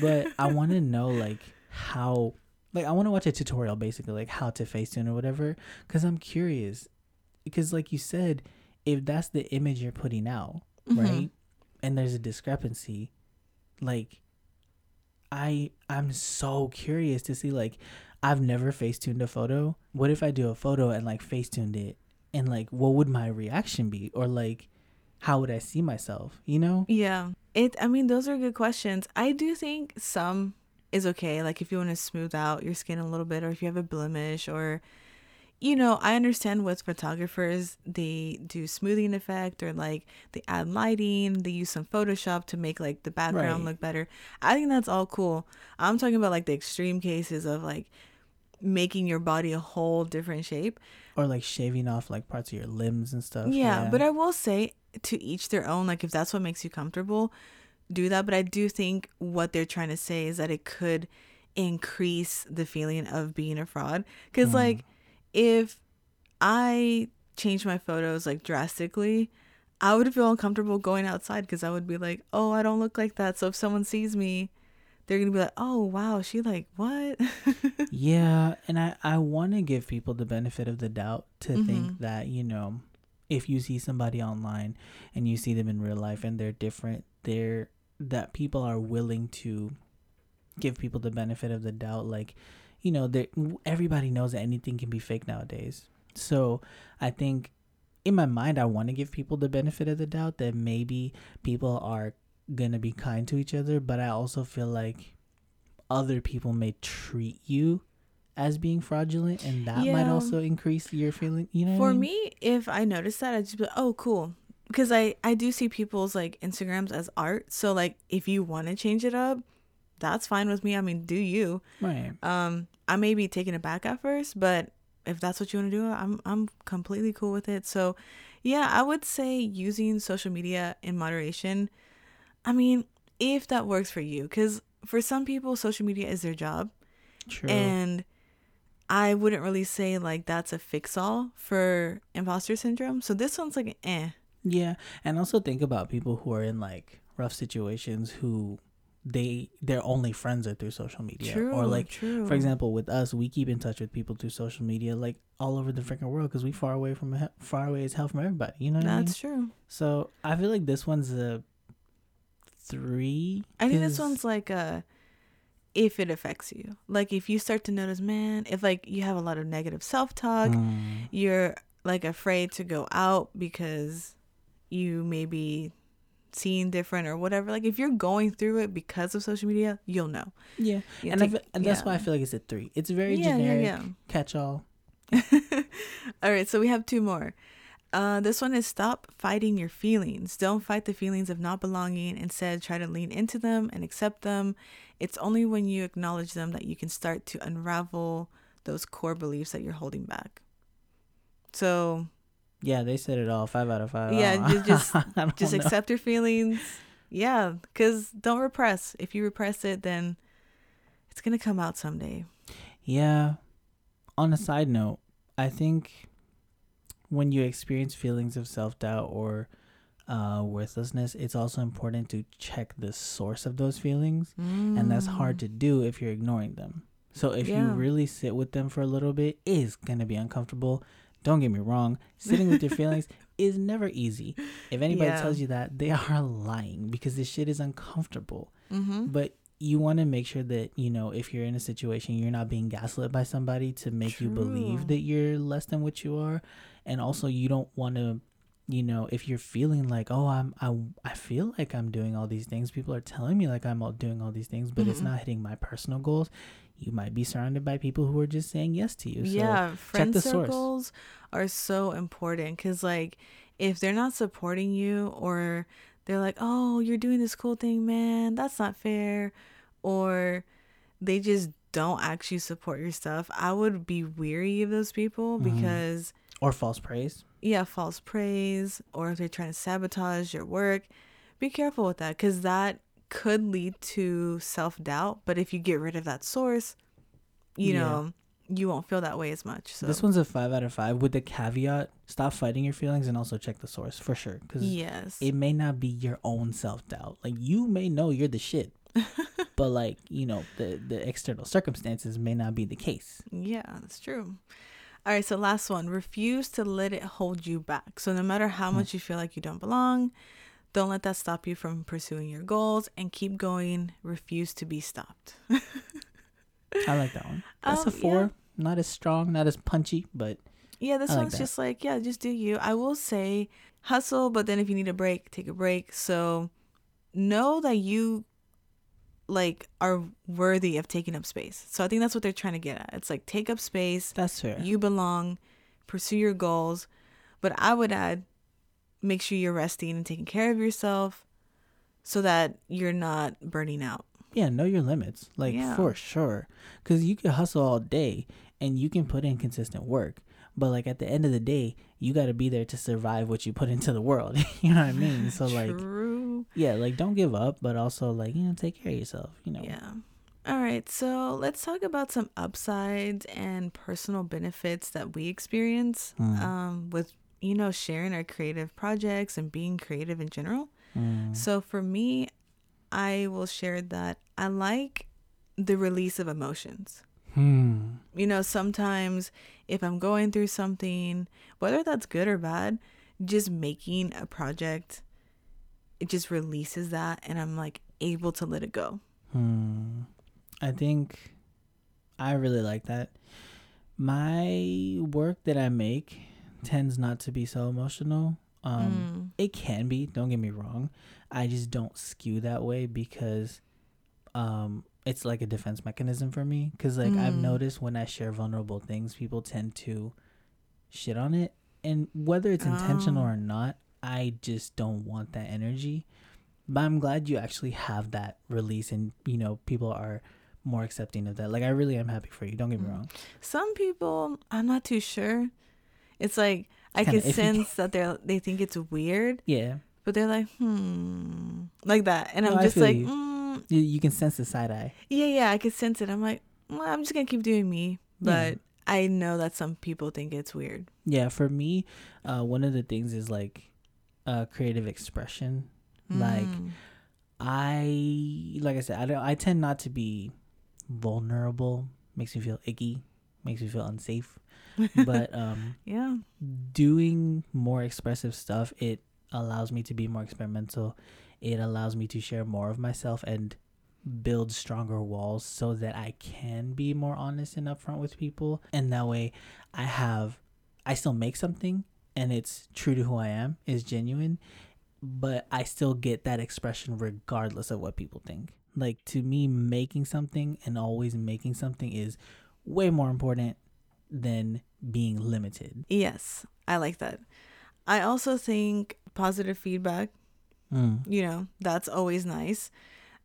Speaker 2: but i want to know like how like i want to watch a tutorial basically like how to facetune or whatever because i'm curious because like you said if that's the image you're putting out
Speaker 1: Mhm.
Speaker 2: right and there's a discrepancy like i i'm so curious to see like i've never facetuned a photo. What if i do a photo and like facetuned it? And like what would my reaction be? Or like how would i see myself you know?
Speaker 1: Yeah. It I mean those are good questions. I do think some is okay. Like if you want to smooth out your skin a little bit or if you have a blemish or you know, I understand with photographers they do smoothing effect or like they add lighting, they use some Photoshop to make like the background
Speaker 2: Right.
Speaker 1: look better. I think that's all cool. I'm talking about like the extreme cases of like making your body a whole different shape.
Speaker 2: or like shaving off like parts of your limbs and stuff
Speaker 1: Yeah, but I will say to each their own. Like if that's what makes you comfortable, do that. But I do think what they're trying to say is that it could increase the feeling of being a fraud. Because
Speaker 2: Mm.
Speaker 1: like if I change my photos like drastically, I would feel uncomfortable going outside because I would be like, oh, I don't look like that. So if someone sees me, they're gonna be like, oh wow, she like what?
Speaker 2: yeah and i i want to give people the benefit of the doubt to
Speaker 1: Mhm.
Speaker 2: think that you know if you see somebody online and you see them in real life and they're different they're that people are willing to give people the benefit of the doubt like you know they everybody knows that anything can be fake nowadays so i think in my mind i want to give people the benefit of the doubt that maybe people are gonna be kind to each other but i also feel like other people may treat you as being fraudulent and that might also increase your feeling you know
Speaker 1: For
Speaker 2: I mean?
Speaker 1: me, if I notice that, I just be like, oh, cool. Because I, I do see people's like Instagrams as art. So like if you want to change it up, that's fine with me. I mean, do you?
Speaker 2: right
Speaker 1: Um, I may be taken aback at first, but if that's what you want to do, I'm I'm completely cool with it. So yeah, I would say using social media in moderation. I mean, if that works for you, because for some people, social media is their job.
Speaker 2: true
Speaker 1: And I wouldn't really say like that's a fix all for imposter syndrome. So this one's like eh.
Speaker 2: Yeah, and also think about people who are in like rough situations who they their only friends are through social media
Speaker 1: True.
Speaker 2: or like
Speaker 1: true.
Speaker 2: for example with us we keep in touch with people through social media like all over the freaking world because we far away from far away as hell from everybody you know what I mean?
Speaker 1: that's true.
Speaker 2: so i feel like this one's a three
Speaker 1: I think this one's like a if it affects you. Like if you start to notice, man, if like you have a lot of negative self talk,
Speaker 2: Mm,
Speaker 1: you're like afraid to go out because you may be seeing different or whatever. Like if you're going through it because of social media, you'll know.
Speaker 2: yeah
Speaker 1: You
Speaker 2: and,
Speaker 1: take-
Speaker 2: and that's
Speaker 1: yeah.
Speaker 2: why i feel like it's a three it's very
Speaker 1: yeah,
Speaker 2: generic
Speaker 1: yeah.
Speaker 2: catch all
Speaker 1: All right, so we have two more. Uh, this one is stop fighting your feelings. Don't fight the feelings of not belonging. Instead, try to lean into them and accept them. It's only when you acknowledge them that you can start to unravel those core beliefs that you're holding back. So
Speaker 2: yeah they said it all five out of five
Speaker 1: Yeah,
Speaker 2: I
Speaker 1: just- just accept your feelings. Yeah, because don't repress. If you repress it, then it's going to come out someday.
Speaker 2: Yeah. On a side note, I think when you experience feelings of self doubt or uh, worthlessness, it's also important to check the source of those feelings. And that's hard to do if you're ignoring them. So if you
Speaker 1: Mm.
Speaker 2: Really sit with them for a little bit, it is going to be uncomfortable. Don't get me wrong. Sitting with your feelings is never easy. If anybody
Speaker 1: Yeah.
Speaker 2: tells you that, they are lying because this shit is uncomfortable
Speaker 1: Mm-hmm.
Speaker 2: but you want to make sure that you know if you're in a situation you're not being gaslit by somebody to make you believe that you're less than what you are and also you don't want to you know if you're feeling like oh i'm i, I feel like i'm doing all these things people are telling me like i'm all doing all these things but it's
Speaker 1: Mhm.
Speaker 2: not hitting my personal goals you might be surrounded by people who are just saying yes to you. So
Speaker 1: yeah, friend
Speaker 2: the source.
Speaker 1: circles are so important because, like, if they're not supporting you or they're like, oh, you're doing this cool thing, man, that's not fair, or they just don't actually support your stuff, I would be weary of those people
Speaker 2: Mhm.
Speaker 1: because,
Speaker 2: or false praise.
Speaker 1: yeah, false praise, or if they're trying to sabotage your work, be careful with that because that could lead to self doubt. But if you get rid of that source, you
Speaker 2: Yeah.
Speaker 1: know, you won't feel that way as much. So,
Speaker 2: This one's a five out of five with the caveat: stop fighting your feelings and also check the source for sure, because
Speaker 1: yes.
Speaker 2: it may not be your own self doubt. Like you may know you're the shit, but like you know the the external circumstances may not be the case.
Speaker 1: Yeah, that's true. All right, so last one. Refuse to let it hold you back. So no matter how hmm. much you feel like you don't belong, don't let that stop you from pursuing your goals and keep going. Refuse to be stopped.
Speaker 2: I like that one. That's
Speaker 1: Um,
Speaker 2: a four.
Speaker 1: yeah.
Speaker 2: Not as strong, not as punchy, but
Speaker 1: Yeah, this
Speaker 2: I
Speaker 1: one's just like, yeah, just do you. I will say hustle, but then if you need a break, take a break. So know that you like are worthy of taking up space. So I think that's what they're trying to get at. It's like take up space.
Speaker 2: that's fair.
Speaker 1: You belong, pursue your goals. But I would add make sure you're resting and taking care of yourself so that you're not burning out.
Speaker 2: yeah, know your limits, like
Speaker 1: Yeah.
Speaker 2: for sure. Because you can hustle all day and you can put in consistent work, but like at the end of the day, you got to be there to survive what you put into the world. you know what I mean? So like, yeah, like don't give up, but also like you know take care of yourself. You know.
Speaker 1: Yeah. All right, so let's talk about some upsides and personal benefits that we experience
Speaker 2: Mm.
Speaker 1: um, with, you know, sharing our creative projects and being creative in general.
Speaker 2: Mm.
Speaker 1: So for me, I will share that I like the release of emotions.
Speaker 2: Hmm.
Speaker 1: You know, sometimes if I'm going through something, whether that's good or bad, just making a project, it just releases that and I'm like able to let it go.
Speaker 2: Hmm. I think I really like that. My work that I make tends not to be so emotional. Um,
Speaker 1: Mm.
Speaker 2: It can be, don't get me wrong. I just don't skew that way because um, it's like a defense mechanism for me. Because, like, I've
Speaker 1: Mm.
Speaker 2: noticed when I share vulnerable things, people tend to shit on it. And whether it's intentional
Speaker 1: Oh.
Speaker 2: or not, I just don't want that energy. But I'm glad you actually have that release and, you know, people are more accepting of that. Like, I really am happy for you. Don't get me
Speaker 1: Mm.
Speaker 2: wrong.
Speaker 1: Some people, I'm not too sure. It's like I can
Speaker 2: iffy.
Speaker 1: sense that they're they think it's weird,
Speaker 2: Yeah.
Speaker 1: but they're like, hmm, like that, and
Speaker 2: No,
Speaker 1: I'm just like,
Speaker 2: you.
Speaker 1: mm,
Speaker 2: You, you can sense the side eye.
Speaker 1: yeah, yeah, I can sense it. I'm like, well, I'm just gonna keep doing me,
Speaker 2: Yeah.
Speaker 1: but I know that some people think it's weird.
Speaker 2: Yeah, for me, uh, one of the things is like uh, creative expression. Like
Speaker 1: Mm.
Speaker 2: I, like I said, I don't. I tend not to be vulnerable. Makes me feel icky. Makes me feel unsafe. But um,
Speaker 1: yeah,
Speaker 2: doing more expressive stuff, it allows me to be more experimental. It allows me to share more of myself and build stronger walls so that I can be more honest and upfront with people. And that way I have I still make something and it's true to who I am, is genuine, but I still get that expression regardless of what people think. Like to me making something and always making something is way more important than being limited.
Speaker 1: yes, I like that. I also think positive feedback
Speaker 2: Mm.
Speaker 1: you know that's always nice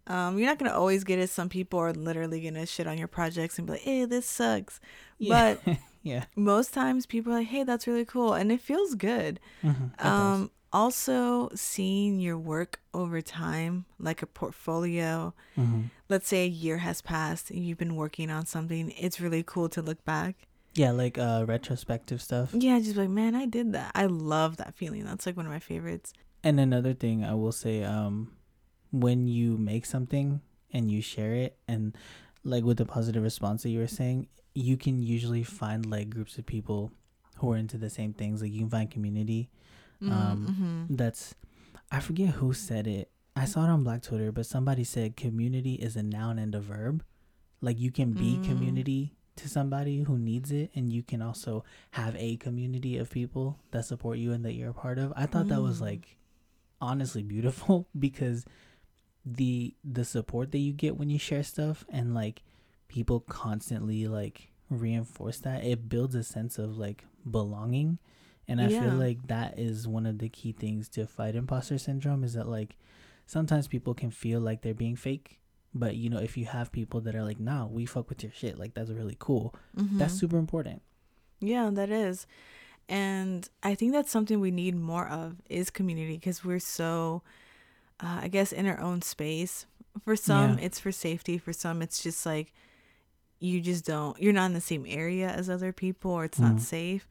Speaker 1: um you're not gonna always get it some people are literally gonna shit on your projects and be like hey this sucks
Speaker 2: Yeah. yeah.
Speaker 1: most times people are like hey that's really cool and it feels good
Speaker 2: Mhm. Does.
Speaker 1: um also seeing your work over time like a portfolio
Speaker 2: Mhm.
Speaker 1: let's say a year has passed and you've been working on something it's really cool to look back
Speaker 2: Yeah, like uh retrospective stuff.
Speaker 1: yeah just like man i did that i love that feeling that's like one of my favorites
Speaker 2: And another thing I will say, um, when you make something and you share it, and like with the positive response that you were saying, you can usually find like groups of people who are into the same things. Like you can find community. Um,
Speaker 1: mm-hmm.
Speaker 2: That's I forget who said it. I saw it on Black Twitter, but somebody said community is a noun and a verb. Like you can be
Speaker 1: Mm.
Speaker 2: community to somebody who needs it, and you can also have a community of people that support you and that you're a part of. I thought that was
Speaker 1: Mm.
Speaker 2: like honestly beautiful because the the support that you get when you share stuff and like people constantly like reinforce that, it builds a sense of like belonging. And I
Speaker 1: Yeah.
Speaker 2: feel like that is one of the key things to fight imposter syndrome is that like sometimes people can feel like they're being fake. But you know, if you have people that are like, nah, we fuck with your shit, like that's really cool. That's
Speaker 1: Mhm.
Speaker 2: super important.
Speaker 1: Yeah, that is. And I think that's something we need more of is community because we're so, uh, I guess, in our own space. For some,
Speaker 2: Yeah.
Speaker 1: it's for safety. For some, it's just like you just don't, you're not in the same area as other people or it's
Speaker 2: Mhm.
Speaker 1: not safe.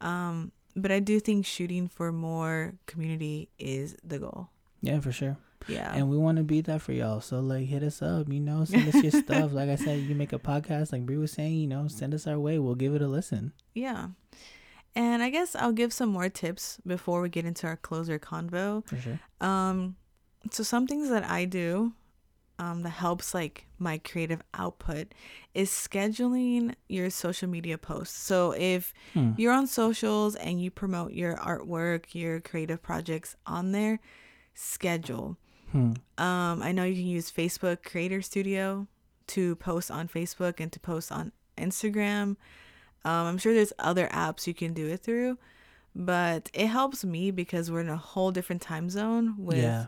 Speaker 1: Um, but I do think shooting for more community is the goal.
Speaker 2: Yeah, for sure.
Speaker 1: Yeah.
Speaker 2: And we want to be that for y'all. So like hit us up, you know, send us your stuff. Like I said, you make a podcast, like Bree was saying, you know, send us our way. We'll give it a listen.
Speaker 1: yeah. And I guess I'll give some more tips before we get into our closer convo.
Speaker 2: For sure.
Speaker 1: Um, so some things that I do um, that helps like my creative output is scheduling your social media posts. So if
Speaker 2: Hmm.
Speaker 1: you're on socials and you promote your artwork, your creative projects on there, schedule.
Speaker 2: Hmm.
Speaker 1: Um, I know you can use Facebook Creator Studio to post on Facebook and to post on Instagram. Um, I'm sure there's other apps you can do it through, but it helps me because we're in a whole different time zone with
Speaker 2: Yeah.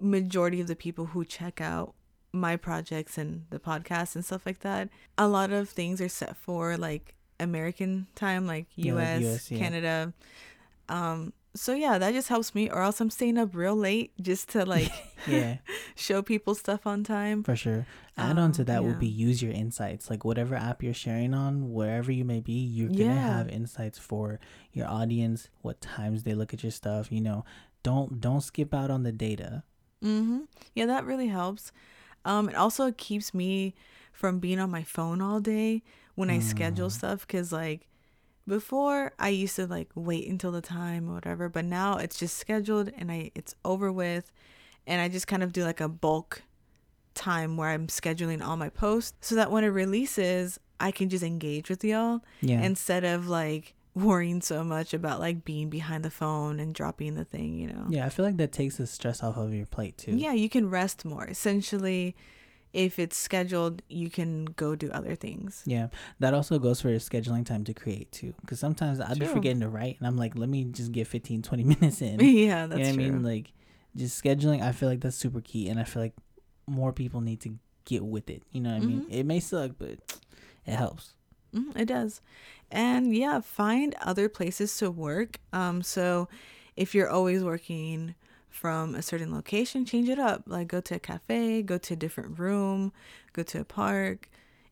Speaker 1: majority of the people who check out my projects and the podcast and stuff like that. A lot of things are set for like American time, like
Speaker 2: Yeah, like
Speaker 1: US,
Speaker 2: US, yeah.
Speaker 1: Canada. Um, so yeah, that just helps me, or else I'm staying up real late just to like
Speaker 2: Yeah,
Speaker 1: show people stuff on time.
Speaker 2: for sure. Add on to
Speaker 1: Um,
Speaker 2: that would be use your insights. Like whatever app you're sharing on, wherever you may be, you're gonna
Speaker 1: Yeah.
Speaker 2: have insights for your audience, what times they look at your stuff, you know. Don't don't skip out on the data.
Speaker 1: Mm-hmm. Yeah, that really helps. Um, it also keeps me from being on my phone all day when I schedule
Speaker 2: Mm.
Speaker 1: stuff. Cause like before, I used to like wait until the time or whatever, but now it's just scheduled and I it's over with, and I just kind of do like a bulk time where I'm scheduling all my posts so that when it releases, I can just engage with y'all
Speaker 2: Yeah.
Speaker 1: instead of like worrying so much about like being behind the phone and dropping the thing, you know.
Speaker 2: yeah, I feel like that takes the stress off of your plate too.
Speaker 1: Yeah, you can rest more. Essentially, if it's scheduled, you can go do other things.
Speaker 2: Yeah, that also goes for scheduling time to create too. Because sometimes I'd be forgetting to write, and I'm like, let me just get 15, 20 minutes in.
Speaker 1: yeah, that's
Speaker 2: you know what
Speaker 1: true.
Speaker 2: I mean? Like, just scheduling, I feel like that's super key. And I feel like more people need to get with it. You know what I mean?
Speaker 1: Mhm.
Speaker 2: It may suck, but it helps.
Speaker 1: Mhm, it does. And yeah, find other places to work. Um, so if you're always working from a certain location, change it up. Like go to a cafe, go to a different room, go to a park,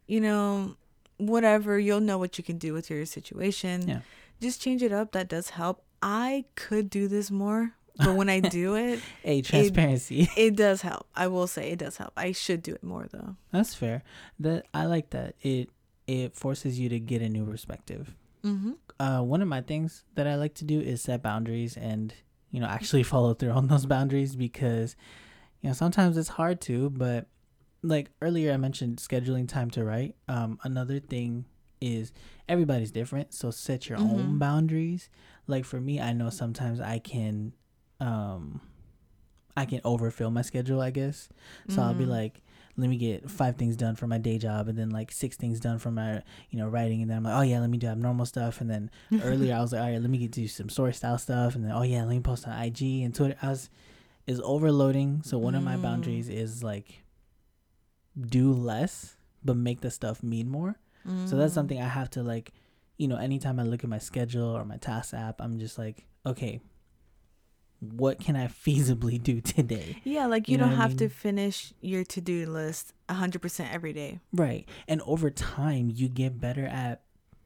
Speaker 1: you know, whatever. You'll know what you can do with your situation.
Speaker 2: Yeah.
Speaker 1: Just change it up. That does help. I could do this more, but when I do it,
Speaker 2: Hey, transparency.
Speaker 1: it does help. I will say it does help. I should do it more though.
Speaker 2: that's fair. That I like that. It it forces you to get a new perspective.
Speaker 1: Mm-hmm.
Speaker 2: uh, one of my things that I like to do is set boundaries and you know actually follow through on those boundaries because you know sometimes it's hard to but like earlier I mentioned scheduling time to write um another thing is everybody's different so set your own
Speaker 1: Mhm.
Speaker 2: boundaries like for me I know sometimes I can um I can overfill my schedule I guess so I'll be
Speaker 1: Mhm.
Speaker 2: like let me get five things done for my day job and then like six things done for my you know writing. And then I'm like oh yeah let me do abnormal stuff. And then earlier I was like all right let me get do some story style stuff. And then oh yeah let me post on IG and Twitter. I was is overloading. So one of my
Speaker 1: Mm.
Speaker 2: boundaries is like do less but make the stuff mean more. So that's
Speaker 1: Mm.
Speaker 2: something I have to like you know anytime I look at my schedule or my task app I'm just like okay what can I feasibly do today
Speaker 1: Yeah, like you,
Speaker 2: You know
Speaker 1: don't
Speaker 2: I
Speaker 1: have to finish your to do list 100% every day.
Speaker 2: Right. And over time, you get better at,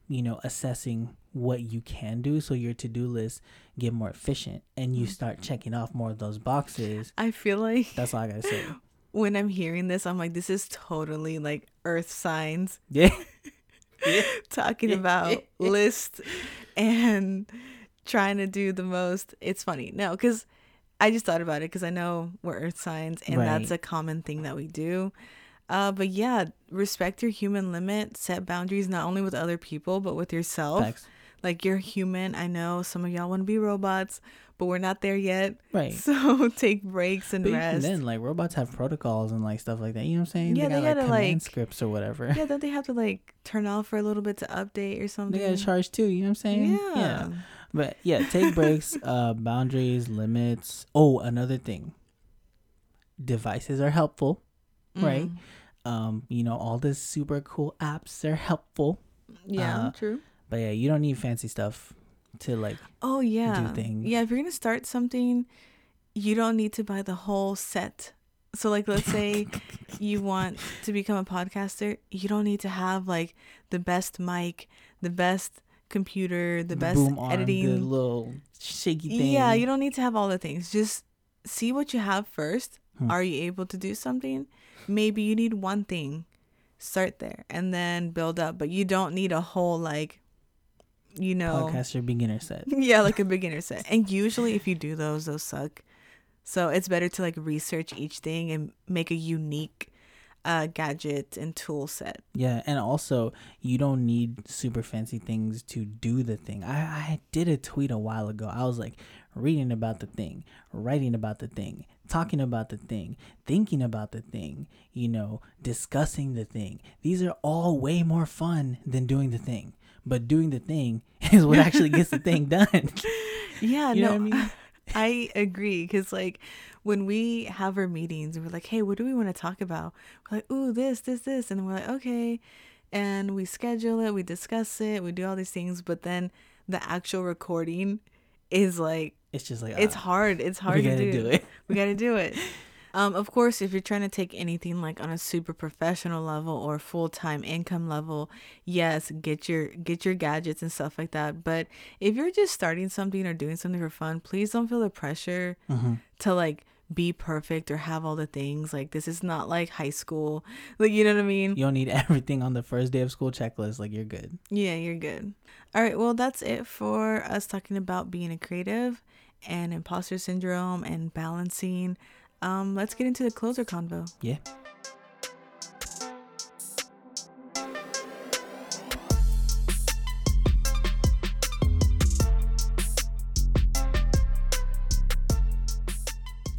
Speaker 2: you know, assessing what you can do. So your to do list get more efficient and you
Speaker 1: Mm.
Speaker 2: start checking off more of those boxes.
Speaker 1: I feel like
Speaker 2: That's all I got to say.
Speaker 1: when I'm hearing this, I'm like, this is totally like earth signs
Speaker 2: Yeah.
Speaker 1: talking about list and trying to do the most. It's funny. No, because I just thought about it because I know we're earth signs and that's a common thing that we do. Uh, but yeah, respect your human limit, set boundaries not only with other people, but with yourself.
Speaker 2: Facts.
Speaker 1: Like you're human. I know some of y'all want to be robots, but we're not there yet.
Speaker 2: Right.
Speaker 1: So take breaks and
Speaker 2: But even
Speaker 1: rest.
Speaker 2: then, like robots have protocols and like stuff like that. You know what I'm saying?
Speaker 1: Yeah,
Speaker 2: they
Speaker 1: they
Speaker 2: got like
Speaker 1: gotta,
Speaker 2: command
Speaker 1: like-
Speaker 2: scripts or whatever.
Speaker 1: yeah, don't they have to like turn off for a little bit to update or something?
Speaker 2: They gotta charge too. You know what I'm saying?
Speaker 1: Yeah.
Speaker 2: But yeah, take breaks, uh, boundaries, limits. Oh, another thing. Devices are helpful, right?
Speaker 1: Mm.
Speaker 2: Um, you know, all the super cool apps are helpful.
Speaker 1: Yeah,
Speaker 2: Uh,
Speaker 1: true.
Speaker 2: But yeah, you don't need fancy stuff to like
Speaker 1: Oh yeah.
Speaker 2: do things.
Speaker 1: Yeah, if you're gonna start something, you don't need to buy the whole set. So like let's say you want to become a podcaster, you don't need to have like the best mic, the best computer, the best
Speaker 2: boom arm, the
Speaker 1: editing.
Speaker 2: little shaky thing.
Speaker 1: Yeah, you don't need to have all the things. Just see what you have first.
Speaker 2: Hmm.
Speaker 1: Are you able to do something? Maybe you need one thing. Start there and then build up, but you don't need a whole like you know
Speaker 2: beginner set.
Speaker 1: yeah, like a beginner set. And usually if you do those, those suck. So it's better to like research each thing and make a unique uh gadget and tool set.
Speaker 2: Yeah, and also you don't need super fancy things to do the thing. I, I did a tweet a while ago. I was like reading about the thing, writing about the thing, talking about the thing, thinking about the thing, you know, discussing the thing. These are all way more fun than doing the thing. But doing the thing is what actually gets the thing done.
Speaker 1: Yeah,
Speaker 2: You know
Speaker 1: no,
Speaker 2: what I mean?
Speaker 1: I agree because like when we have our meetings, we're like, hey, what do we want to talk about? We're like, ooh, this, this, this, and we're like, okay, and we schedule it, we discuss it, we do all these things, but then the actual recording is like
Speaker 2: It's just like
Speaker 1: it's
Speaker 2: ah,
Speaker 1: hard. It's hard
Speaker 2: we
Speaker 1: to
Speaker 2: gotta
Speaker 1: do.
Speaker 2: do it.
Speaker 1: we got to do it. Um, of course, if you're trying to take anything like on a super professional level or full time income level, yes, get your get your gadgets and stuff like that. But if you're just starting something or doing something for fun, please don't feel the pressure
Speaker 2: Mm-hmm.
Speaker 1: to like be perfect or have all the things. Like this is not like high school. Like you know what I mean?
Speaker 2: You don't need everything on the first day of school checklist. Like you're good.
Speaker 1: Yeah, you're good. All right, well, that's it for us talking about being a creative and imposter syndrome and balancing. Um, let's get into the closer convo.
Speaker 2: Yeah.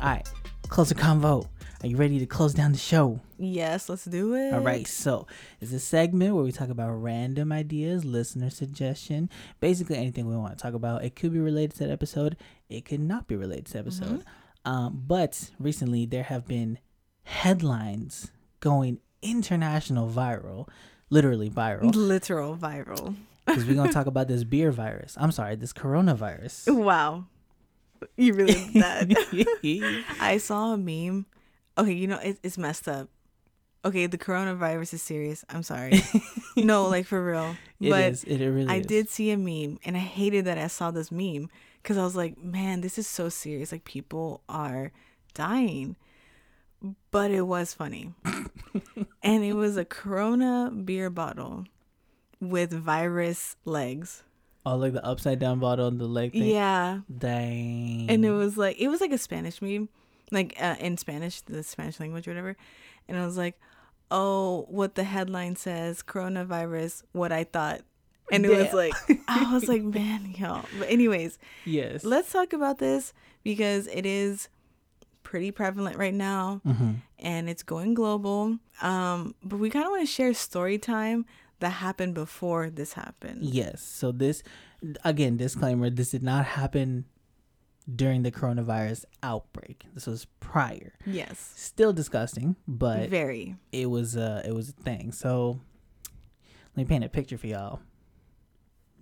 Speaker 2: All right, closer convo. Are you ready to close down the show?
Speaker 1: Yes, let's do it.
Speaker 2: All right, so it's a segment where we talk about random ideas, listener suggestion, basically anything we want to talk about. It could be related to that episode, it could not be related to the episode. Um, but recently, there have been headlines going international viral, literally viral,
Speaker 1: Literal viral.
Speaker 2: because we're going to talk about this beer virus. I'm sorry, this coronavirus.
Speaker 1: Wow. You really did that. I saw a meme. Okay, you know, it, it's messed up. Okay, the coronavirus is serious. I'm sorry. no, like for real.
Speaker 2: It
Speaker 1: but
Speaker 2: is. It, it really
Speaker 1: I
Speaker 2: is.
Speaker 1: did see a meme and I hated that I saw this meme because I was like, man, this is so serious. Like people are dying. But it was funny. and it was a Corona beer bottle with virus legs.
Speaker 2: Oh, like the upside down bottle and the leg thing.
Speaker 1: Yeah.
Speaker 2: Dang.
Speaker 1: And it was like, it was like a Spanish meme, like uh, in Spanish, the Spanish language or whatever. And I was like, oh, what the headline says, coronavirus, what I thought. And it was like, I was like, man, y'all. But anyways,
Speaker 2: yes.
Speaker 1: let's talk about this because it is pretty prevalent right now
Speaker 2: hmm
Speaker 1: and it's going global. Um, but we kind of want to share story time that happened before this happened.
Speaker 2: Yes. So this, again, disclaimer: this did not happen during the coronavirus outbreak. This was prior.
Speaker 1: Yes.
Speaker 2: Still disgusting, but
Speaker 1: Very.
Speaker 2: it was uh it was a thing. So let me paint a picture for y'all.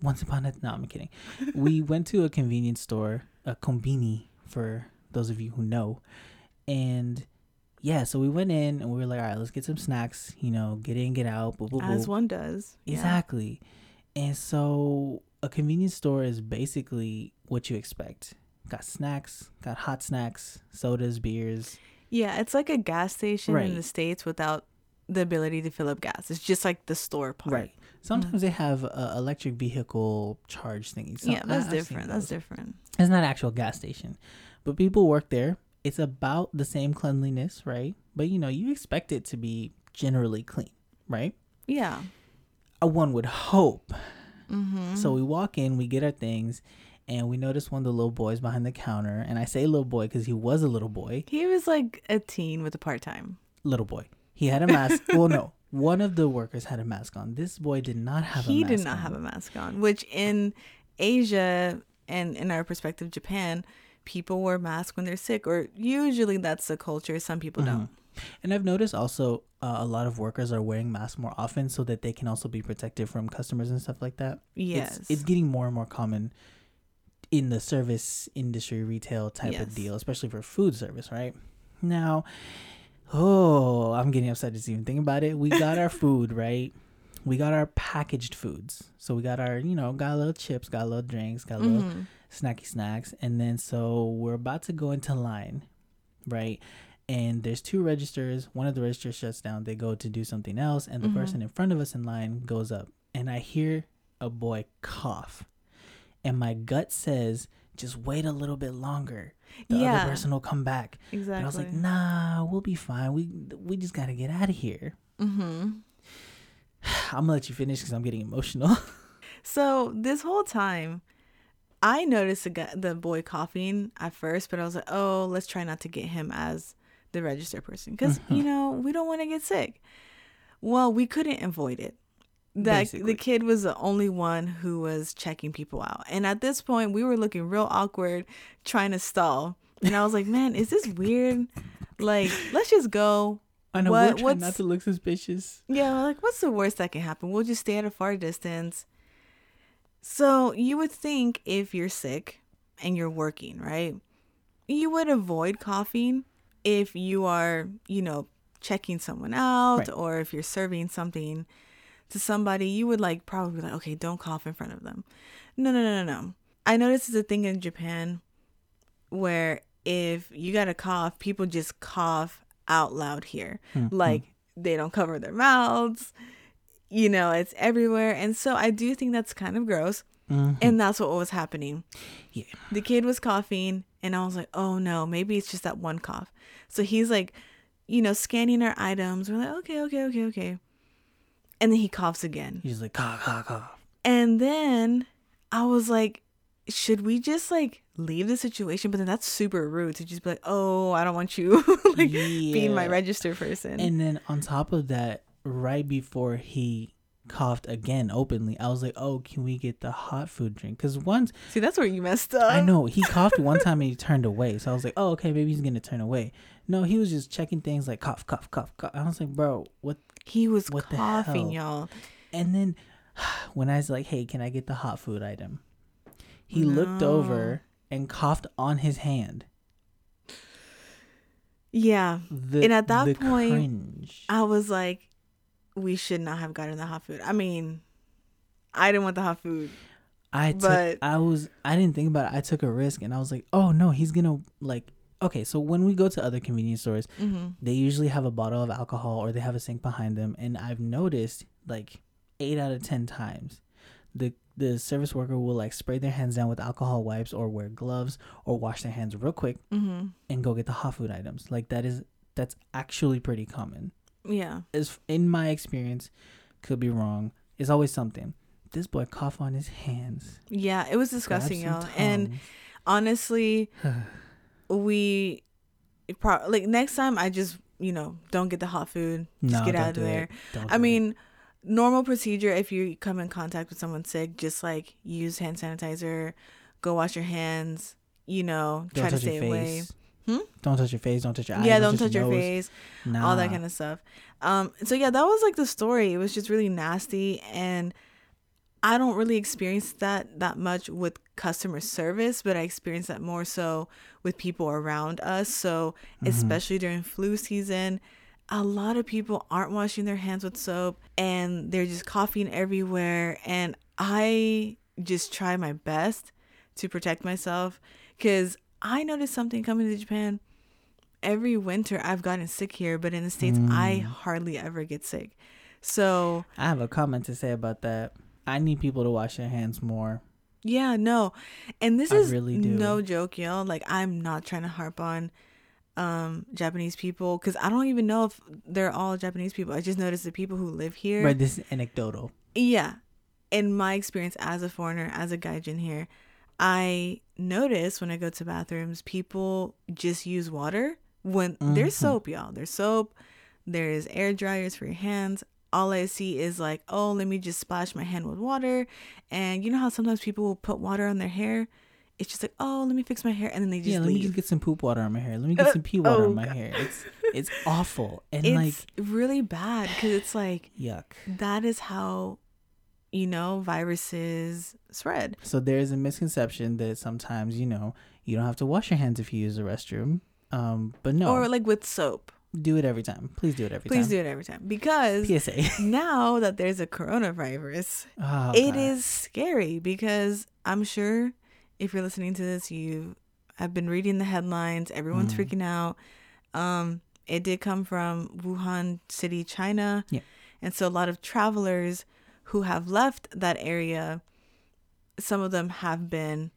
Speaker 2: Once upon a no, I'm kidding. we went to a convenience store, a combini for those of you who know, and yeah, so we went in and we were like, all right, let's get some snacks. You know, get in, get out. Boo, boo,
Speaker 1: As one does. Yeah.
Speaker 2: Exactly. And so a convenience store is basically what you expect. Got snacks, got hot snacks, sodas, beers.
Speaker 1: Yeah, it's like a gas station in the States without the ability to fill up gas. It's just like the store part.
Speaker 2: Right. Sometimes they have uh, electric vehicle charge thingies. So
Speaker 1: yeah, that's
Speaker 2: I-
Speaker 1: different. That's different.
Speaker 2: It's not actual gas station, but people work there. It's about the same cleanliness, right? But you know, you expect it to be generally clean, right?
Speaker 1: Yeah.
Speaker 2: Uh, one would hope
Speaker 1: Mm-hmm.
Speaker 2: So we walk in, we get our things, and we notice one of the little boys behind the counter. And I say little boy because he was a little boy.
Speaker 1: he was like a teen with a part time.
Speaker 2: Little boy. He had a mask. well, no, one of the workers had a mask on. This boy did not have.
Speaker 1: He
Speaker 2: a mask He
Speaker 1: did not
Speaker 2: on.
Speaker 1: have a mask on, which in Asia and in our perspective, Japan, people wear masks when they're sick, or usually that's the culture. Some people don't.
Speaker 2: And I've noticed also uh, a lot of workers are wearing masks more often so that they can also be protected from customers and stuff like that.
Speaker 1: Yes.
Speaker 2: It's, it's getting more and more common in the service industry, retail type
Speaker 1: Yes.
Speaker 2: of deal, especially for food service, right? Now, oh, I'm getting upset just even thinking about it. We got our food, right? We got our packaged foods. So we got our, you know, got a little chips, got a little drinks, got a little
Speaker 1: Mhm.
Speaker 2: snacky snacks and then so we're about to go into line right and there's two registers one of the registers shuts down they go to do something else and the
Speaker 1: Mhm.
Speaker 2: person in front of us in line goes up and i hear a boy cough and my gut says just wait a little bit longer the
Speaker 1: Yeah.
Speaker 2: other person will come back
Speaker 1: Exactly.
Speaker 2: and i was like nah we'll be fine we we just gotta get out of here
Speaker 1: mm-hmm.
Speaker 2: i'm gonna let you finish because i'm getting emotional
Speaker 1: So this whole time, I noticed the guy, the boy coughing at first, but I was like, oh, let's try not to get him as the register person because
Speaker 2: Mm-hmm.
Speaker 1: you know we don't want to get sick. Well, we couldn't avoid it. That
Speaker 2: Basically.
Speaker 1: the kid was the only one who was checking people out, and at this point, we were looking real awkward, trying to stall. And I was like, man, is this weird? Like, let's just go.
Speaker 2: i know
Speaker 1: What-
Speaker 2: we're not to look suspicious
Speaker 1: Yeah, like what's the worst that can happen? We'll just stay at a far distance. So you would think if you're sick and you're working, right? You would avoid coughing if you are, you know, checking someone out
Speaker 2: Right.
Speaker 1: or if you're serving something to somebody, you would like probably be like, okay, don't cough in front of them. No, no, no, no, no. I noticed it's a thing in Japan where if you got a cough, people just cough out loud here.
Speaker 2: Hmm,
Speaker 1: Like they don't cover their mouths. You know, it's everywhere. And so I do think that's kind of gross.
Speaker 2: Mhm.
Speaker 1: And that's what was happening.
Speaker 2: Yeah.
Speaker 1: The kid was coughing, and I was like, oh no, maybe it's just that one cough. So he's like, you know, scanning our items. We're like, okay, okay, okay, okay. And then he coughs again.
Speaker 2: he's like cough cough cough
Speaker 1: And then I was like, should we just like leave the situation? But then that's super rude to just be like, oh, I don't want you like being my
Speaker 2: Yeah.
Speaker 1: register person.
Speaker 2: And then on top of that, right before he coughed again openly, I was like, "Oh, can we get the hot food drink?" Because once
Speaker 1: See, that's where you messed up.
Speaker 2: I know he coughed one time and he turned away, so I was like, "Oh, okay, maybe he's gonna turn away." No, he was just checking things like cough, cough, cough, cough. I was like, "Bro, what?"
Speaker 1: He was
Speaker 2: What
Speaker 1: coughing, y'all.
Speaker 2: And then when I was like, "Hey, can I get the hot food item?" He looked over and coughed on his hand.
Speaker 1: Yeah.
Speaker 2: The,
Speaker 1: And at that point,
Speaker 2: cringe.
Speaker 1: I was like, we should not have gotten the hot food. I mean, I didn't want the hot food.
Speaker 2: I took,
Speaker 1: But-
Speaker 2: I was I didn't think about it. I took a risk and I was like, oh no, he's gonna like okay. So when we go to other convenience stores,
Speaker 1: Mm-hmm.
Speaker 2: they usually have a bottle of alcohol or they have a sink behind them, and I've noticed like eight out of ten times, the the service worker will like spray their hands down with alcohol wipes or wear gloves or wash their hands real quick
Speaker 1: Mm-hmm.
Speaker 2: and go get the hot food items. Like that is that's actually pretty common.
Speaker 1: Yeah.
Speaker 2: As in my experience, could be wrong. It's always something. This boy cough on his hands.
Speaker 1: Yeah. It was disgusting, y'all. And honestly, we pro- like next time I just, you know, don't get the hot food. Just
Speaker 2: No,
Speaker 1: get
Speaker 2: don't
Speaker 1: out of there.
Speaker 2: Don't
Speaker 1: I
Speaker 2: do it.
Speaker 1: mean, normal procedure if you come in contact with someone sick, just like use hand sanitizer, go wash your hands, you know,
Speaker 2: don't
Speaker 1: try to
Speaker 2: touch your
Speaker 1: stay away. Hmm?
Speaker 2: Don't touch your face. Don't touch your eyes.
Speaker 1: yeah, don't touch your
Speaker 2: nose.
Speaker 1: face.
Speaker 2: Nah.
Speaker 1: all that kind of stuff. Um, so yeah, that was like the story. It was just really nasty, and I don't really experience that that much with customer service, but I experience that more so with people around us. So
Speaker 2: Mm-hmm.
Speaker 1: especially during flu season, a lot of people aren't washing their hands with soap, and they're just coughing everywhere. And I just try my best to protect myself because I noticed something coming to Japan every winter I've gotten sick here, but in the States, I
Speaker 2: Mm.
Speaker 1: hardly ever get sick. So,
Speaker 2: I have a comment to say about that. I need people to wash their hands more.
Speaker 1: Yeah, no. And this
Speaker 2: I
Speaker 1: is
Speaker 2: really do.
Speaker 1: no joke, y'all. Like, I'm not trying to harp on um Japanese people because I don't even know if they're all Japanese people. I just noticed the people who live here.
Speaker 2: Right, this is anecdotal.
Speaker 1: Yeah. in my experience as a foreigner, as a gaijin here, I notice when I go to bathrooms, people just use water when there's
Speaker 2: Mhm.
Speaker 1: soap, y'all. There's soap. There's air dryers for your hands. All I see is like, oh, let me just splash my hand with water. And you know how sometimes people will put water on their hair? It's just like, oh, let me fix my hair, and then they just
Speaker 2: yeah, let me just get some poop water on my hair. Let me get
Speaker 1: Uh,
Speaker 2: some pee water
Speaker 1: oh,
Speaker 2: on my
Speaker 1: God.
Speaker 2: hair. It's it's awful and
Speaker 1: it's
Speaker 2: like
Speaker 1: really bad because it's like
Speaker 2: yuck.
Speaker 1: that is how, you know, viruses spread.
Speaker 2: So there is a misconception that sometimes you know you don't have to wash your hands if you use the restroom. Um, but no,
Speaker 1: Or like with soap.
Speaker 2: Do it every time. Please do it every
Speaker 1: Please
Speaker 2: time.
Speaker 1: Please do it every time because
Speaker 2: PSA.
Speaker 1: now that there's a coronavirus,
Speaker 2: Oh,
Speaker 1: it
Speaker 2: God.
Speaker 1: is scary because I'm sure if you're listening to this, you have been reading the headlines. Everyone's
Speaker 2: Mhm.
Speaker 1: freaking out. Um, it did come from Wuhan City, China.
Speaker 2: Yeah.
Speaker 1: And so a lot of travelers who have left that area, some of them have been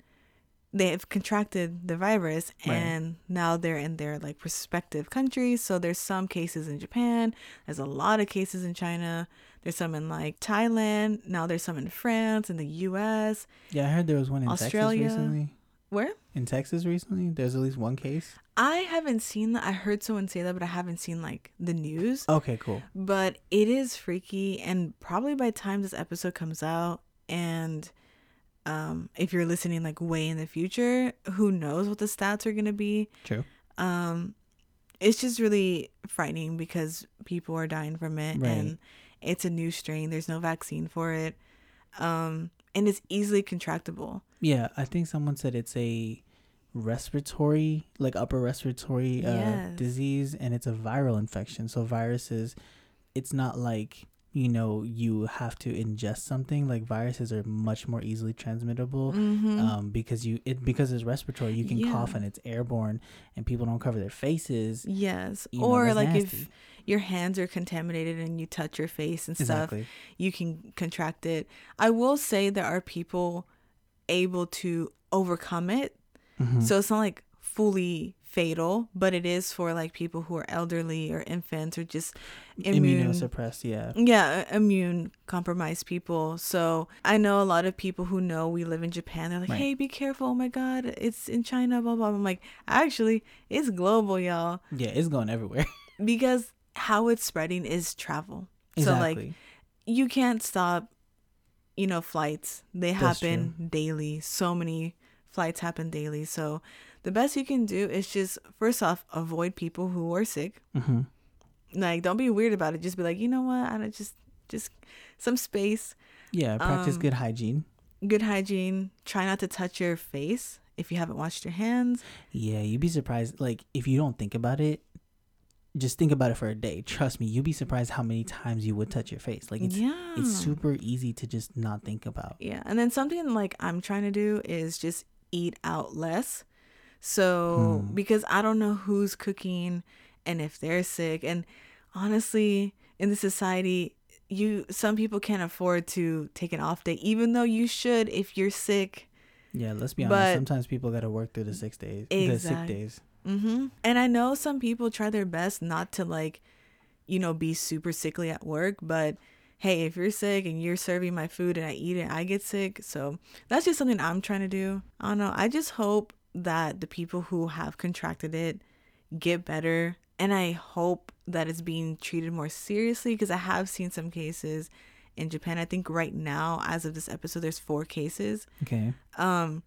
Speaker 1: they have contracted the virus
Speaker 2: Right.
Speaker 1: and now they're in their like respective countries. So there's some cases in Japan, there's a lot of cases in China, there's some in like Thailand, now there's some in France and the US.
Speaker 2: Yeah, I heard there was one in
Speaker 1: Australia.
Speaker 2: Texas recently.
Speaker 1: Where?
Speaker 2: In Texas recently, there's at least one case.
Speaker 1: I haven't seen that. I heard someone say that, but I haven't seen like the news.
Speaker 2: Okay, cool.
Speaker 1: But it is freaky, and probably by the time this episode comes out, and um, if you're listening like way in the future, who knows what the stats are gonna be?
Speaker 2: True.
Speaker 1: Um, it's just really frightening because people are dying from it,
Speaker 2: Right.
Speaker 1: and it's a new strain. There's no vaccine for it, um, and it's easily contractable.
Speaker 2: Yeah, I think someone said it's a respiratory, like upper respiratory uh,
Speaker 1: Yes.
Speaker 2: disease, and it's a viral infection. So viruses, it's not like you know you have to ingest something. Like viruses are much more easily transmittable.
Speaker 1: Mm-hmm.
Speaker 2: Um, because you it because it's respiratory, you can
Speaker 1: Yeah.
Speaker 2: cough and it's airborne, and people don't cover their faces.
Speaker 1: yes,
Speaker 2: know,
Speaker 1: or
Speaker 2: that's
Speaker 1: like
Speaker 2: nasty.
Speaker 1: if your hands are contaminated and you touch your face and stuff,
Speaker 2: exactly,
Speaker 1: you can contract it. I will say there are people able to overcome it.
Speaker 2: Mhm.
Speaker 1: So it's not like fully fatal, but it is for like people who are elderly or infants or just immune
Speaker 2: immunosuppressed, yeah,
Speaker 1: yeah, uh, immune compromised people. So I know a lot of people who know we live in Japan. They're like,
Speaker 2: Right.
Speaker 1: "Hey, be careful! Oh my God, it's in China." Blah blah. I'm like, actually, it's global, y'all,
Speaker 2: yeah, it's going everywhere.
Speaker 1: because how it's spreading is travel. So like you can't stop you know flights they
Speaker 2: That's
Speaker 1: happen daily so many flights happen daily so the best you can do is just first off avoid people who are sick
Speaker 2: hmm
Speaker 1: like don't be weird about it just be like you know what i don't just just some space
Speaker 2: Yeah, practice
Speaker 1: Um,
Speaker 2: good hygiene.
Speaker 1: good hygiene try not to touch your face if you haven't washed your hands
Speaker 2: Yeah, you'd be surprised. Like, if you don't think about it, just think about it for a day. Trust me, you'd be surprised how many times you would touch your face. Like, it's
Speaker 1: yeah
Speaker 2: it's super easy to just not think about.
Speaker 1: Yeah. And then something like I'm trying to do is just eat out less. So,
Speaker 2: Hmm.
Speaker 1: because I don't know who's cooking and if they're sick. And honestly, in the society, you some people can't afford to take an off day, even though you should if you're sick.
Speaker 2: Yeah, let's be honest. Sometimes people got to work through the six days, the sick days.
Speaker 1: Mm-hmm. And I know some people try their best not to like, you know, be super sickly at work, but hey, if you're sick and you're serving my food and I eat it, I get sick. So that's just something I'm trying to do. I don't know. I just hope that the people who have contracted it get better. And I hope that it's being treated more seriously because I have seen some cases in Japan. I think right now, as of this episode, there's four cases
Speaker 2: Okay.
Speaker 1: um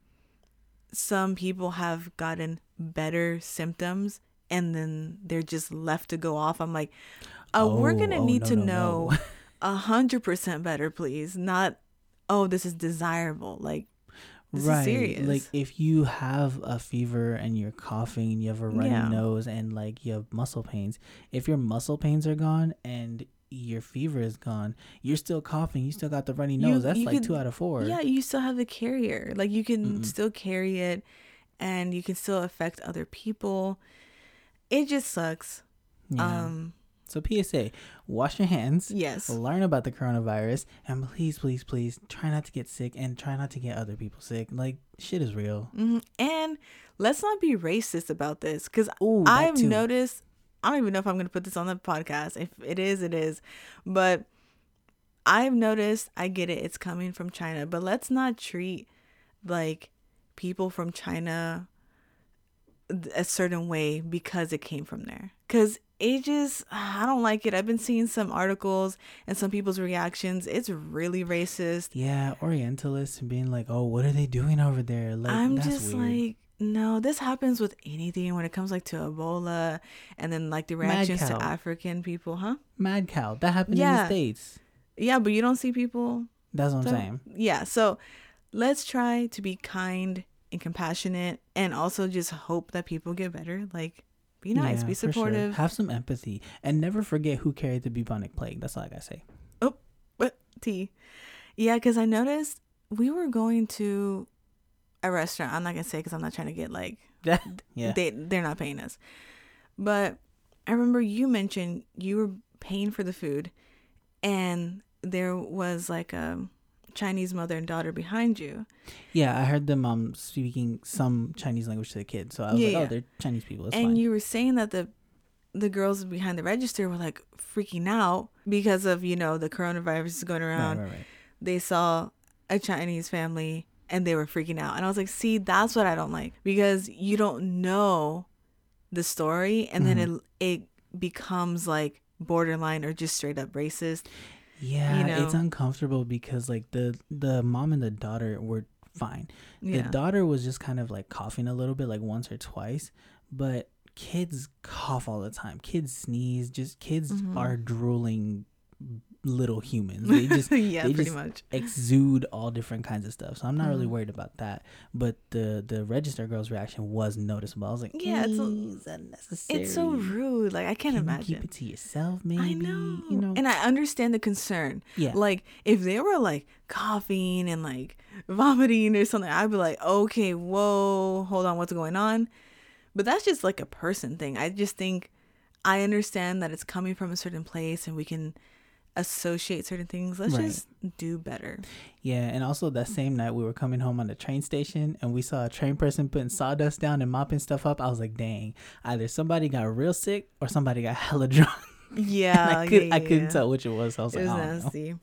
Speaker 1: some people have gotten better symptoms and then they're just left to go off i'm like uh, we're
Speaker 2: Oh,
Speaker 1: gonna
Speaker 2: oh,
Speaker 1: need
Speaker 2: no,
Speaker 1: to
Speaker 2: no,
Speaker 1: know a hundred percent better please not oh this is desirable like this is
Speaker 2: right.
Speaker 1: serious
Speaker 2: Like, if you have a fever and you're coughing, and you have a runny
Speaker 1: Yeah.
Speaker 2: nose, and like you have muscle pains, if your muscle pains are gone and your fever is gone, you're still coughing, you still got the runny
Speaker 1: You-
Speaker 2: nose. That's
Speaker 1: you
Speaker 2: like
Speaker 1: could-
Speaker 2: two out of four.
Speaker 1: yeah you still have the carrier like you can
Speaker 2: Mm-mm.
Speaker 1: still carry it and you can still affect other people it just sucks
Speaker 2: Yeah.
Speaker 1: um
Speaker 2: so PSA, wash your hands.
Speaker 1: yes
Speaker 2: learn about the coronavirus and please please please try not to get sick and try not to get other people sick like shit is real
Speaker 1: hmm And let's not be racist about this because I've
Speaker 2: too.
Speaker 1: noticed. I don't even know if I'm going to put this on the podcast. If it is, it is. But I've noticed, I get it, it's coming from China, but let's not treat like people from China a certain way because it came from there. Because just, I don't like it. I've been seeing some articles and some people's reactions. It's really racist.
Speaker 2: Yeah, Orientalists and being like, oh, what are they doing over there? Like,
Speaker 1: I'm just weird. like, no, this happens with anything when it comes like to Ebola and then like the reactions to African people, huh?
Speaker 2: Mad cow. That happened yeah. in the States.
Speaker 1: Yeah, but you don't see people.
Speaker 2: That's what I'm saying.
Speaker 1: Yeah, so let's try to be kind and compassionate and also just hope that people get better. Like, be nice, yeah, be supportive.
Speaker 2: Sure. Have some empathy and never forget who carried the bubonic plague. That's all I gotta say.
Speaker 1: Oh, what? T. Yeah, because I noticed we were going to a restaurant. I'm not gonna say because I'm not trying to get like, yeah, they they're not paying us. But I remember you mentioned you were paying for the food, and there was like a Chinese mother and daughter behind you.
Speaker 2: Yeah, I heard them um speaking some Chinese language to the kids, so I was yeah, like, oh, they're Chinese people. It's
Speaker 1: and
Speaker 2: fine.
Speaker 1: you were saying that the the girls behind the register were like freaking out because of you know the coronavirus is going around. Right, right, right. They saw a Chinese family and they were freaking out, and I was like, see, that's what I don't like because you don't know the story, and mm-hmm. then it it becomes like borderline or just straight up racist
Speaker 2: yeah, you know? it's uncomfortable because like the the mom and the daughter were fine. The daughter was just kind of like coughing a little bit, like once or twice, but kids cough all the time. Kids sneeze. Just kids mm-hmm. are drooling little humans. They just yeah, they pretty just much exude all different kinds of stuff. So I'm not mm really mm-hmm. worried about that. But the the register girl's reaction was noticeable. I was like, yeah, it's, a,
Speaker 1: unnecessary. It's so rude. Like I can't Can imagine.
Speaker 2: keep it to yourself, maybe. I know. You know.
Speaker 1: And I understand the concern. Yeah. Like if they were like coughing and like vomiting or something, I'd be like, okay, whoa, hold on, what's going on? But that's just like a person thing. I just think I understand that it's coming from a certain place and we can associate certain things. Let's right. just do better.
Speaker 2: Yeah, and also that mm. same night we were coming home on the train station and we saw a train person putting sawdust down and mopping stuff up. I was like, dang, either somebody got real sick or somebody got hella drunk.
Speaker 1: Yeah,
Speaker 2: I, could,
Speaker 1: yeah,
Speaker 2: I couldn't tell which it was. So I was
Speaker 1: it
Speaker 2: like, was
Speaker 1: nasty. Know.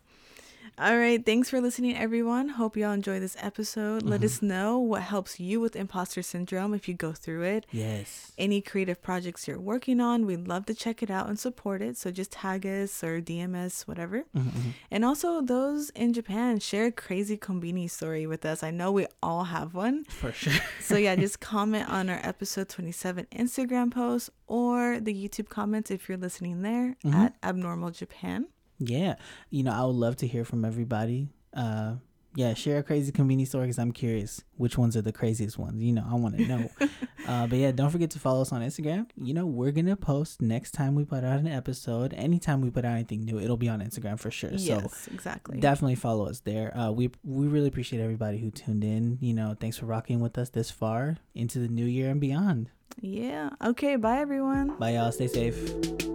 Speaker 1: All right. Thanks for listening, everyone. Hope y'all enjoy this episode. Mm-hmm. Let us know what helps you with imposter syndrome if you go through it.
Speaker 2: Yes.
Speaker 1: Any creative projects you're working on, we'd love to check it out and support it. So just tag us or DM us, whatever. Mm-hmm. And also, those in Japan, share a crazy konbini story with us. I know we all have one.
Speaker 2: For sure.
Speaker 1: so, yeah, just comment on our episode 27 Instagram post or the YouTube comments if you're listening there mm-hmm. at Abnormal Japan.
Speaker 2: Yeah, you know, I would love to hear from everybody. Uh, yeah, share a crazy konbini story because I'm curious which ones are the craziest ones. You know, I want to know. uh, but yeah, don't forget to follow us on Instagram. You know, we're gonna post next time we put out an episode. Anytime we put out anything new, it'll be on Instagram for sure.
Speaker 1: Yes, so exactly.
Speaker 2: Definitely follow us there. Uh, we we really appreciate everybody who tuned in. You know, thanks for rocking with us this far into the new year and beyond.
Speaker 1: Yeah. Okay. Bye, everyone.
Speaker 2: Bye, y'all. Stay safe.